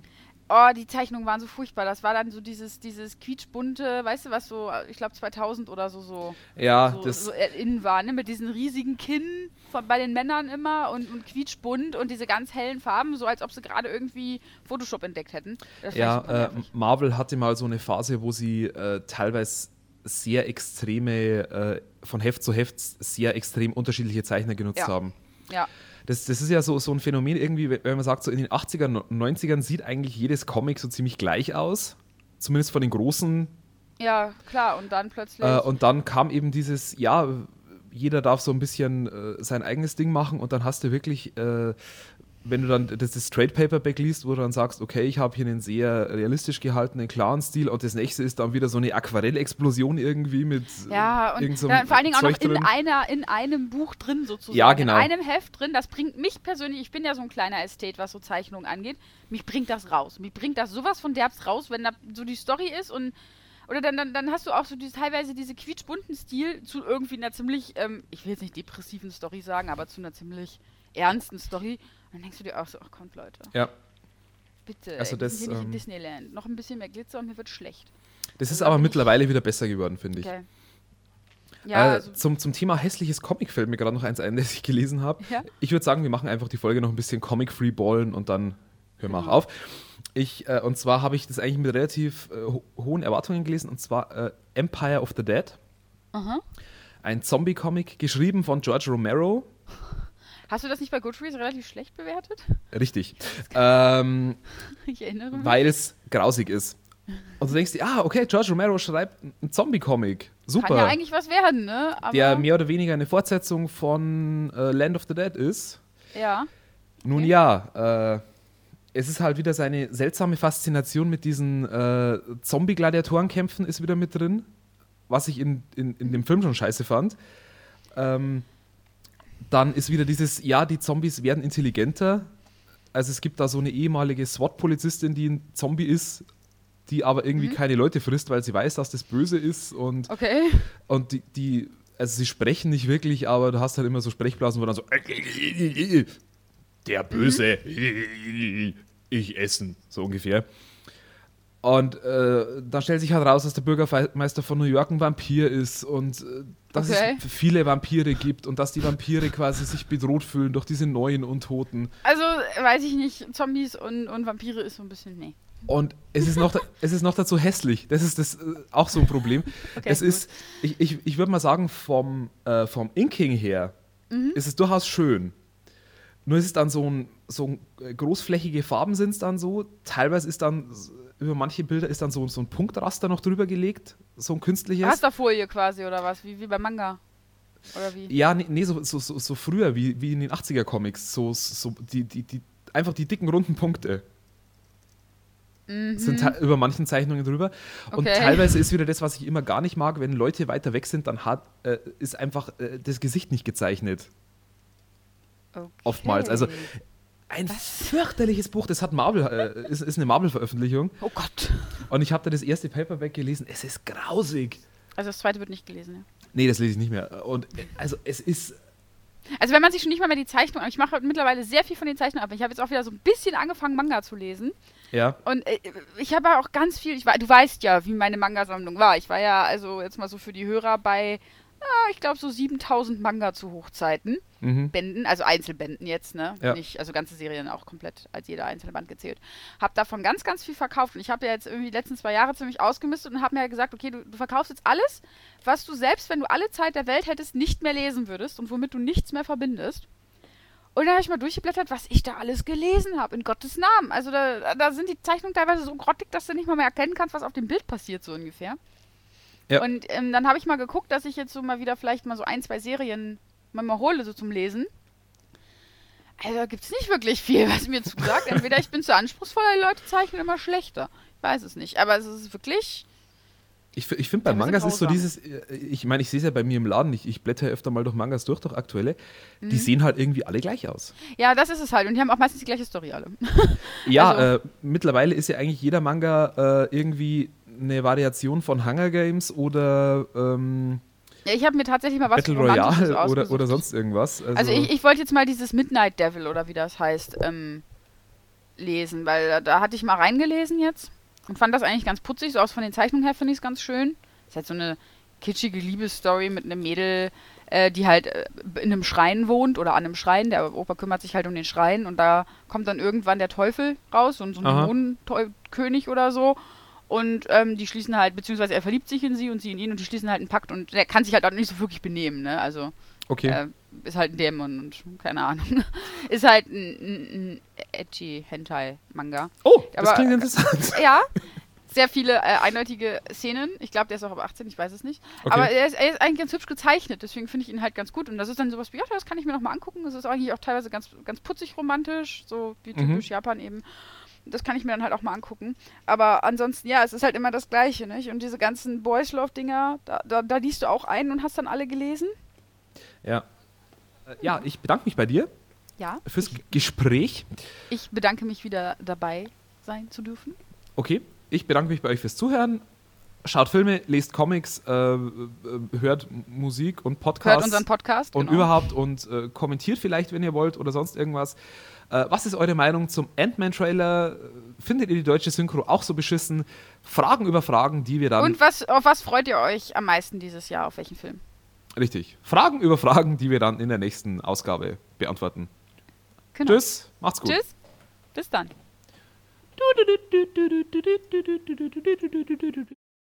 Oh, die Zeichnungen waren so furchtbar. Das war dann so dieses, dieses quietschbunte, weißt du, was so, ich glaube 2000 oder so, so, ja, so, das so innen war, ne? Mit diesen riesigen Kinn von, bei den Männern immer und, und quietschbunt und diese ganz hellen Farben, so als ob sie gerade irgendwie Photoshop entdeckt hätten. ja, äh, Marvel hatte mal so eine Phase, wo sie äh, teilweise sehr extreme, äh, von Heft zu Heft sehr extrem unterschiedliche Zeichner genutzt ja. haben. Ja. Das, das ist ja so, so ein Phänomen irgendwie, wenn man sagt, so in den 80ern, 90ern sieht eigentlich jedes Comic so ziemlich gleich aus. Zumindest von den großen. Ja, klar, und dann plötzlich. Äh, und dann kam eben dieses, ja, jeder darf so ein bisschen äh, sein eigenes Ding machen und dann hast du wirklich äh, wenn du dann das, das Trade Paperback liest, wo du dann sagst, okay, ich habe hier einen sehr realistisch gehaltenen, klaren Stil und das nächste ist dann wieder so eine Aquarellexplosion irgendwie mit Ja, und dann, vor allen Dingen auch noch in, einer, in einem Buch drin sozusagen. Ja, genau. In einem Heft drin. Das bringt mich persönlich, ich bin ja so ein kleiner Ästhet, was so Zeichnungen angeht, mich bringt das raus. Mich bringt das sowas von derbst raus, wenn da so die Story ist und oder dann, dann, dann hast du auch so diese, teilweise diese quietschbunten Stil zu irgendwie einer ziemlich, ähm, ich will jetzt nicht depressiven Story sagen, aber zu einer ziemlich ernsten Story. Dann denkst du dir auch so, ach kommt Leute. Ja. Bitte, also das, hier nicht in ähm, Disneyland. Noch ein bisschen mehr Glitzer und mir wird schlecht. Das ist also aber mittlerweile wieder besser geworden, finde ich. Okay. Ja, äh, also zum, zum Thema hässliches Comic fällt mir gerade noch eins ein, *laughs* das ich gelesen habe. Ja? Ich würde sagen, wir machen einfach die Folge noch ein bisschen Comic-free ballen und dann hören wir Mhm. auch auf. Ich, äh, und zwar habe ich das eigentlich mit relativ äh, ho hohen Erwartungen gelesen, und zwar äh, Empire of the Dead. Aha. Ein Zombie-Comic, geschrieben von George Romero. Hast du das nicht bei Goodreads relativ schlecht bewertet? Richtig. Ähm, *laughs* Ich erinnere mich. weil es grausig ist. Und du denkst dir, ah, okay, George Romero schreibt einen Zombie-Comic. Super. Kann ja eigentlich was werden, ne? Aber, der mehr oder weniger eine Fortsetzung von äh, Land of the Dead ist. Ja. Nun Okay. ja, äh, es ist halt wieder seine seltsame Faszination mit diesen äh, Zombie-Gladiatorenkämpfen ist wieder mit drin, was ich in, in, in dem Film schon scheiße fand. Ähm, dann ist wieder dieses, ja, die Zombies werden intelligenter. Also es gibt da so eine ehemalige SWAT-Polizistin, die ein Zombie ist, die aber irgendwie Mhm. keine Leute frisst, weil sie weiß, dass das böse ist und Okay. und die, die, also sie sprechen nicht wirklich, aber du hast halt immer so Sprechblasen, wo dann so der Böse, ich essen, so ungefähr. Und äh, dann stellt sich halt raus, dass der Bürgermeister von New York ein Vampir ist und äh, dass Okay. es viele Vampire gibt und dass die Vampire quasi sich bedroht fühlen durch diese neuen Untoten. Also, weiß ich nicht, Zombies und, und Vampire ist so ein bisschen, nee. Und es ist noch, *laughs* es ist noch dazu hässlich. Das ist das, äh, auch so ein Problem. Okay, es gut. ist, ich, ich, ich würde mal sagen, vom, äh, vom Inking her Mhm. ist es durchaus schön. Nur ist es dann so ein, so ein äh, großflächige Farben sind es dann so. Teilweise ist dann über manche Bilder ist dann so, so ein Punktraster noch drüber gelegt, so ein künstliches. Rasterfolie quasi oder was? Wie, wie bei Manga? Oder wie? Ja, nee, nee so, so, so, so früher, wie, wie in den 80er-Comics. So, so die, die, die, einfach die dicken, runden Punkte. Mhm. sind über manchen Zeichnungen drüber. Und Okay. teilweise ist wieder das, was ich immer gar nicht mag, wenn Leute weiter weg sind, dann hat, äh, ist einfach äh, das Gesicht nicht gezeichnet. okay. Oftmals. Also ein fürchterliches Buch, das hat Marvel, äh, ist, ist eine Marvel-Veröffentlichung. Oh Gott. Und ich habe da das erste Paperback gelesen. Es ist grausig. Also das zweite wird nicht gelesen, ja. Nee, das lese ich nicht mehr. Und äh, also es ist. Also wenn man sich schon nicht mal mehr die Zeichnung, ich mache mittlerweile sehr viel von den Zeichnungen ab. Ich habe jetzt auch wieder so ein bisschen angefangen, Manga zu lesen. Ja. Und äh, ich habe auch ganz viel, ich war, du weißt ja, wie meine Manga-Sammlung war. Ich war ja also jetzt mal so für die Hörer bei ah, ich glaube, so 7000 Manga zu Hochzeiten. Mhm. Bänden, also Einzelbänden jetzt, ne? Ja. Nicht, also ganze Serien auch komplett als jeder einzelne Band gezählt. Hab davon ganz, ganz viel verkauft. Und ich habe ja jetzt irgendwie die letzten zwei Jahre ziemlich ausgemistet und habe mir gesagt, okay, du, du, verkaufst jetzt alles, was du selbst, wenn du alle Zeit der Welt hättest, nicht mehr lesen würdest und womit du nichts mehr verbindest. Und da habe ich mal durchgeblättert, was ich da alles gelesen habe, in Gottes Namen. Also da, da sind die Zeichnungen teilweise so grottig, dass du nicht mal mehr erkennen kannst, was auf dem Bild passiert, so ungefähr. Ja. Und ähm, dann habe ich mal geguckt, dass ich jetzt so mal wieder vielleicht mal so ein, zwei Serien mal, mal hole, so zum Lesen. Also da gibt es nicht wirklich viel, was mir zusagt. Entweder ich bin zu anspruchsvoll, die Leute zeichnen immer schlechter. Ich weiß es nicht. Aber es ist wirklich. Ich, ich finde, bei Mangas ist so dieses, äh, ich meine, ich sehe es ja bei mir im Laden, ich, ich blätter öfter mal durch Mangas durch, durch aktuelle, mhm. die sehen halt irgendwie alle gleich aus. Ja, das ist es halt. Und die haben auch meistens die gleiche Story alle. *laughs* ja, also, äh, mittlerweile ist ja eigentlich jeder Manga äh, irgendwie eine Variation von Hunger Games oder ähm, ja, ich habe mir tatsächlich mal was Battle Royale oder, oder sonst irgendwas. Also, also ich, ich wollte jetzt mal dieses Midnight Devil oder wie das heißt ähm, lesen, weil da, da hatte ich mal reingelesen jetzt und fand das eigentlich ganz putzig. So aus von den Zeichnungen her finde ich es ganz schön. Ist halt so eine kitschige Liebesstory mit einem Mädel, äh, die halt äh, in einem Schrein wohnt oder an einem Schrein. Der Opa kümmert sich halt um den Schrein und da kommt dann irgendwann der Teufel raus und so ein Dämonenkönig oder so und ähm, die schließen halt, beziehungsweise er verliebt sich in sie und sie in ihn und die schließen halt einen Pakt und der kann sich halt auch nicht so wirklich benehmen, ne? Also okay. äh, ist halt ein Dämon und keine Ahnung. *laughs* ist halt ein, ein, edgy Hentai-Manga. Oh, das klingt interessant. *laughs* Ja, sehr viele äh, eindeutige Szenen. Ich glaube, der ist auch ab 18, ich weiß es nicht. Okay. Aber er ist, er ist, eigentlich ganz hübsch gezeichnet, deswegen finde ich ihn halt ganz gut. Und das ist dann sowas wie, ja, das kann ich mir nochmal angucken. Das ist eigentlich auch teilweise ganz, ganz putzig romantisch, so wie mhm. typisch mhm. Japan eben das kann ich mir dann halt auch mal angucken. Aber ansonsten, ja, es ist halt immer das Gleiche, nicht? Und diese ganzen Boys Love-Dinger, da, da, da liest du auch ein und hast dann alle gelesen? Ja. Äh, ja, ich bedanke mich bei dir. Ja. Fürs ich, Gespräch. Ich bedanke mich wieder dabei sein zu dürfen. Okay. Ich bedanke mich bei euch fürs Zuhören. Schaut Filme, lest Comics, äh, äh hört Musik und Podcasts. Hört unseren Podcast. Und genau. überhaupt und äh, kommentiert vielleicht, wenn ihr wollt oder sonst irgendwas. Äh, was ist eure Meinung zum Ant-Man-Trailer? Findet ihr die deutsche Synchro auch so beschissen? Fragen über Fragen, die wir dann. Und was, auf was freut ihr euch am meisten dieses Jahr? Auf welchen Film? Richtig. Fragen über Fragen, die wir dann in der nächsten Ausgabe beantworten. Genau. Tschüss, macht's gut. Tschüss, bis dann.